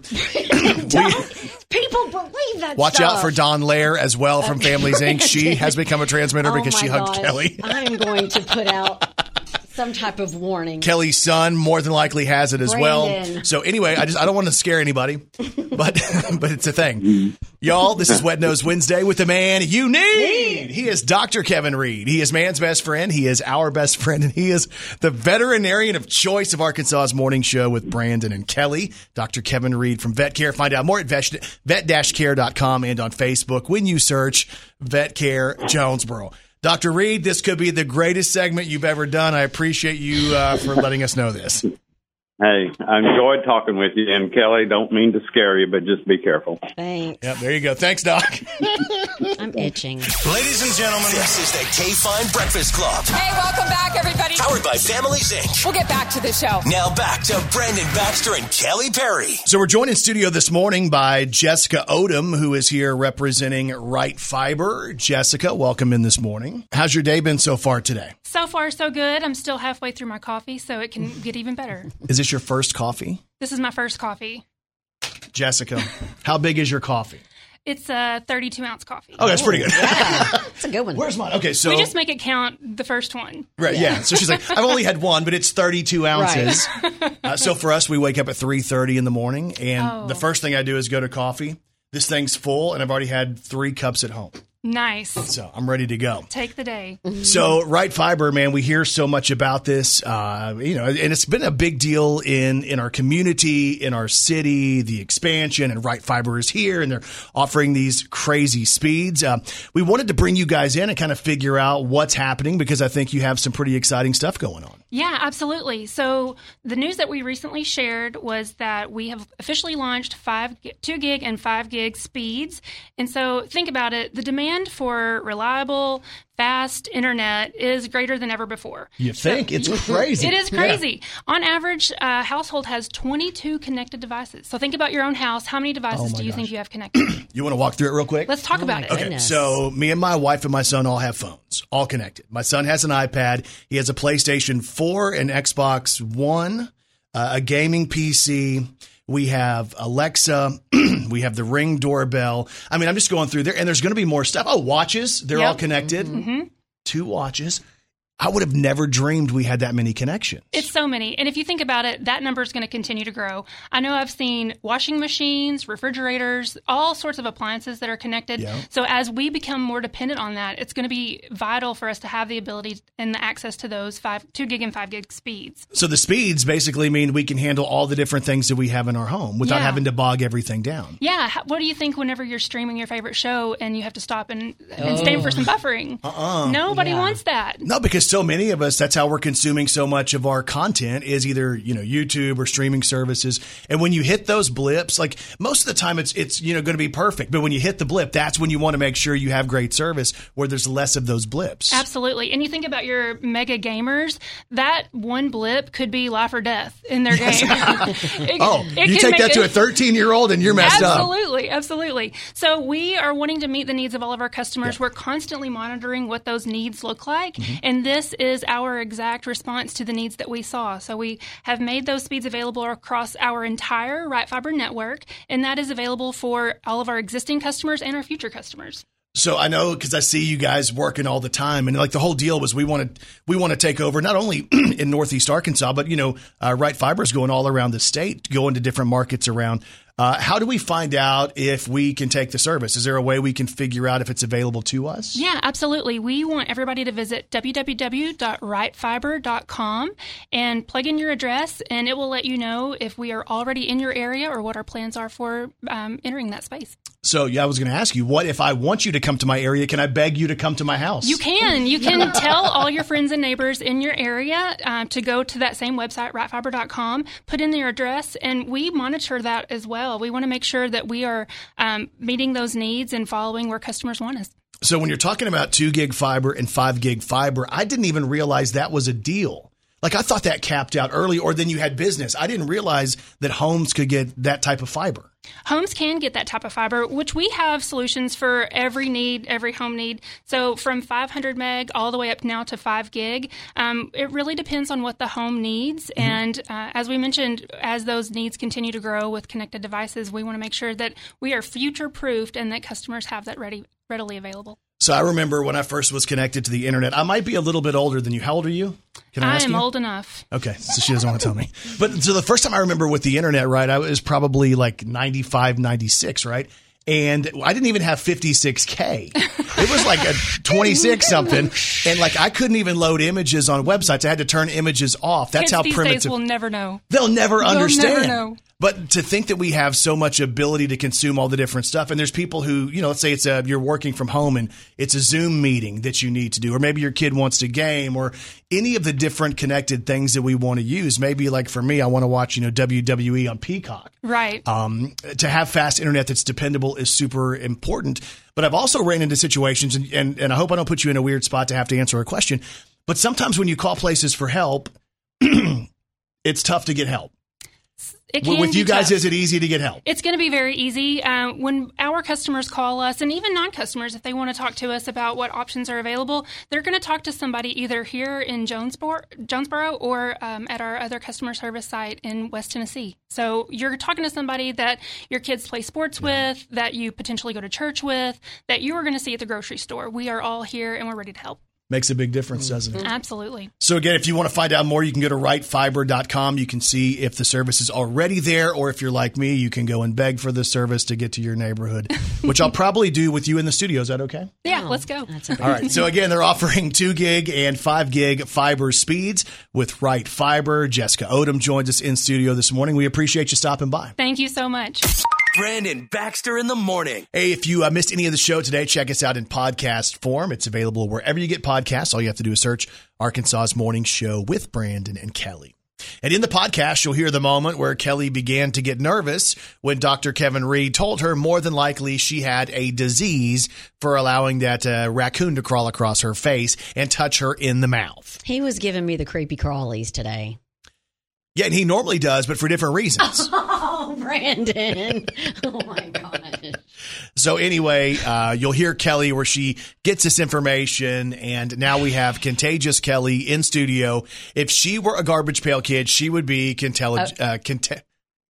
People believe that. Watch stuff. out for Dawn Layer as well from Families Inc. She has become a transmitter Oh because she hugged. Kelly. I'm going to put out Some type of warning. Kelly's son more than likely has it as well. So anyway, I just I don't want to scare anybody, but but it's a thing. Y'all, this is Wet Nose Wednesday with the man you need. He is Dr. Kevin Reed. He is man's best friend. He is our best friend, and he is the veterinarian of choice of Arkansas's morning show with Brandon and Kelly. Dr. Kevin Reed from VetCare. Find out more at vet, vet-care.com and on Facebook when you search VetCare Jonesboro. Dr. Reed, this could be the greatest segment you've ever done. I appreciate you uh, for letting us know this. Hey, I enjoyed talking with you. And Kelly, don't mean to scare you, but just be careful. Thanks. Yep, there you go. Thanks, Doc. I'm itching. Ladies and gentlemen, this is the KFIN Breakfast Club. Hey, welcome back, everybody. Powered by Families Inc. We'll get back to the show. Now back to Brandon Baxter and Kelly Perry. So we're joined in studio this morning by Jessica Odom, who is here representing Right Fiber. Jessica, welcome in this morning. How's your day been so far today? So far, so good. I'm still halfway through my coffee, so it can get even better. Is this your first coffee? This is my first coffee. Jessica, how big is your coffee? It's a 32 ounce coffee. Oh, that's pretty good. That's a good one. Where's mine? Okay, so we just make it count the first one. Right, yeah. So she's like, I've only had one, but it's 32 ounces. uh, so for us, we wake up at 3.30 in the morning, and Oh. the first thing I do is go to coffee. This thing's full, and I've already had three cups at home. Nice. So I'm ready to go. Take the day. So, Right Fiber, man, we hear so much about this, uh, you know, and it's been a big deal in in our community, in our city, the expansion, and Right Fiber is here, and they're offering these crazy speeds. Uh, we wanted to bring you guys in and kind of figure out what's happening because I think you have some pretty exciting stuff going on. Yeah, absolutely. So the news that we recently shared was that we have officially launched five, two gig and five gig speeds. And so think about it: the demand for reliable, fast internet is greater than ever before. You think it's crazy? It is crazy. On average, a household has 22 connected devices. So think about your own house. How many devices Oh do you gosh. think you have connected? You want to walk through it real quick? Let's talk about it. Okay, so me and my wife and my son all have phones, all connected. My son has an iPad. He has a PlayStation 4, an Xbox One, uh, a gaming PC. We have Alexa. we have the Ring doorbell. I mean, I'm just going through there, and there's going to be more stuff. Oh, watches. They're all Yep. connected. hmm Two watches. I would have never dreamed we had that many connections. It's so many. And if you think about it, that number is going to continue to grow. I know I've seen washing machines, refrigerators, all sorts of appliances that are connected. Yeah. So as we become more dependent on that, it's going to be vital for us to have the ability and the access to those five, two gig and five gig speeds. So the speeds basically mean we can handle all the different things that we have in our home without Yeah. having to bog everything down. Yeah. What do you think whenever you're streaming your favorite show and you have to stop and, and stand for some oh. buffering? Uh-uh. Nobody wants that. No, because so many of us, that's how we're consuming so much of our content is either, you know, YouTube or streaming services. And when you hit those blips, like most of the time it's, it's, you know, going to be perfect. But when you hit the blip, that's when you want to make sure you have great service where there's less of those blips. Absolutely. And you think about your mega gamers, that one blip could be life or death in their game. It- Oh, it you take that to it- a 13 year old and you're messed up. absolutely, Absolutely. So we are wanting to meet the needs of all of our customers. We're constantly monitoring what those needs look like. Mm-hmm. And this is our exact response to the needs that we saw. So we have made those speeds available across our entire Right Fiber network. And that is available for all of our existing customers and our future customers. So I know because I see you guys working all the time, and like the whole deal was we want to we want to take over not only in Northeast Arkansas, but you know, uh, Right Fiber is going all around the state, going to different markets around. Uh, how do we find out if we can take the service? Is there a way we can figure out if it's available to us? Yeah, absolutely. We want everybody to visit www.rightfiber.com and plug in your address, and it will let you know if we are already in your area or what our plans are for um, entering that space. So yeah, I was going to ask you, what if I want you to come to my area? Can I beg you to come to my house? You can. You can tell all your friends and neighbors in your area um, to go to that same website, rightfiber.com, put in their address, and we monitor that as well. We want to make sure that we are um, meeting those needs and following where customers want us. So when you're talking about two gig fiber and five gig fiber, I didn't even realize that was a deal. Like I thought that capped out early, or then you had business. I didn't realize that homes could get that type of fiber. Homes can get that type of fiber, which we have solutions for every need, every home need. So from 500 meg all the way up now to 5 gig. Um, it really depends on what the home needs. And uh, as we mentioned, as those needs continue to grow with connected devices, we want to make sure that we are future proofed and that customers have that ready readily available. So I remember when I first was connected to the internet. I might be a little bit older than you. How old are you? Can I, I ask am you? old enough. Okay, so she doesn't want to tell me. But so the first time I remember with the internet, right, I was probably like 95, 96, right? And I didn't even have 56K. It was like a 26 something. And like I couldn't even load images on websites. I had to turn images off. That's Kids how primitive. will never know. They'll never They'll understand. never know. But to think that we have so much ability to consume all the different stuff, and there's people who, you know, let's say it's a you're working from home and it's a Zoom meeting that you need to do, or maybe your kid wants to game, or any of the different connected things that we want to use. Maybe like for me, I want to watch, you know, WWE on Peacock. Right. Um, to have fast internet that's dependable is super important. But I've also ran into situations, and, and, and I hope I don't put you in a weird spot to have to answer a question. But sometimes when you call places for help, it's tough to get help. It With- can With be you guys, tough. is it easy to get help? It's going to be very easy. Uh, when our customers call us, and even non customers, if they want to talk to us about what options are available, they're going to talk to somebody either here in Jonesboro, Jonesboro or um, at our other customer service site in West Tennessee. So you're talking to somebody that your kids play sports with, that you potentially go to church with, that you are going to see at the grocery store. We are all here and we're ready to help. Makes a big difference, mm-hmm. doesn't it? Absolutely. So again, if you want to find out more, you can go to rightfiber.com. You can see if the service is already there, or if you're like me, you can go and beg for the service to get to your neighborhood, which I'll probably do with you in the studio. Is that okay? Yeah, let's go. All right. So again, they're offering two gig and five gig fiber speeds with Right Fiber. Jessica Odom joins us in studio this morning. We appreciate you stopping by. Thank you so much. Brandon Baxter in the morning. Hey, if you uh, missed any of the show today, check us out in podcast form. It's available wherever you get podcasts. All you have to do is search Arkansas's Morning Show with Brandon and Kelly. And in the podcast, you'll hear the moment where Kelly began to get nervous when Dr. Kevin Reed told her more than likely she had a disease for allowing that uh, raccoon to crawl across her face and touch her in the mouth. He was giving me the creepy crawlies today. Yeah, and he normally does, but for different reasons. Oh, Brandon. oh, my God. So anyway, uh, you'll hear Kelly where she gets this information, and now we have contagious Kelly in studio. If she were a garbage pail kid, she would be contellig- uh, cont-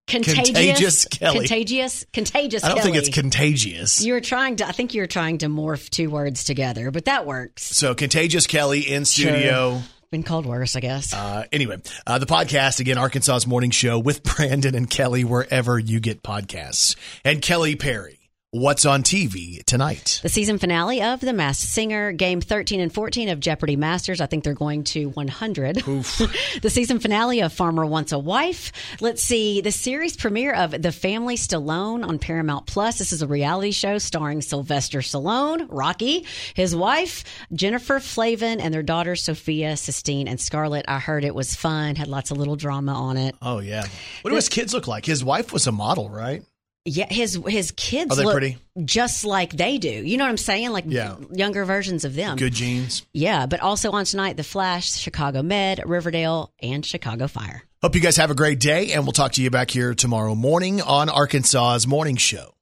Contagious, Contagious Kelly. Contagious, contagious. I don't think it's contagious. You were trying to. I think you were trying to morph two words together, but that works. So contagious Kelly in studio. Sure. Been called worse, I guess. Uh, anyway, uh, the podcast again, Arkansas's morning show with Brandon and Kelly, wherever you get podcasts, and Kelly Perry. What's on TV tonight? The season finale of The Masked Singer, Game 13 and 14 of Jeopardy Masters. I think they're going to 100. the season finale of Farmer Wants a Wife. Let's see, the series premiere of The Family Stallone on Paramount Plus. This is a reality show starring Sylvester Stallone, Rocky, his wife, Jennifer Flavin, and their daughters, Sophia, Sistine, and Scarlett. I heard it was fun, had lots of little drama on it. Oh yeah. What do his kids look like? His wife was a model, right? Yeah, his his kids look pretty? just like they do. You know what I'm saying? Like Yeah. younger versions of them. Good genes. Yeah, but also on tonight, The Flash, Chicago Med, Riverdale, and Chicago Fire. Hope you guys have a great day, and we'll talk to you back here tomorrow morning on Arkansas's Morning Show.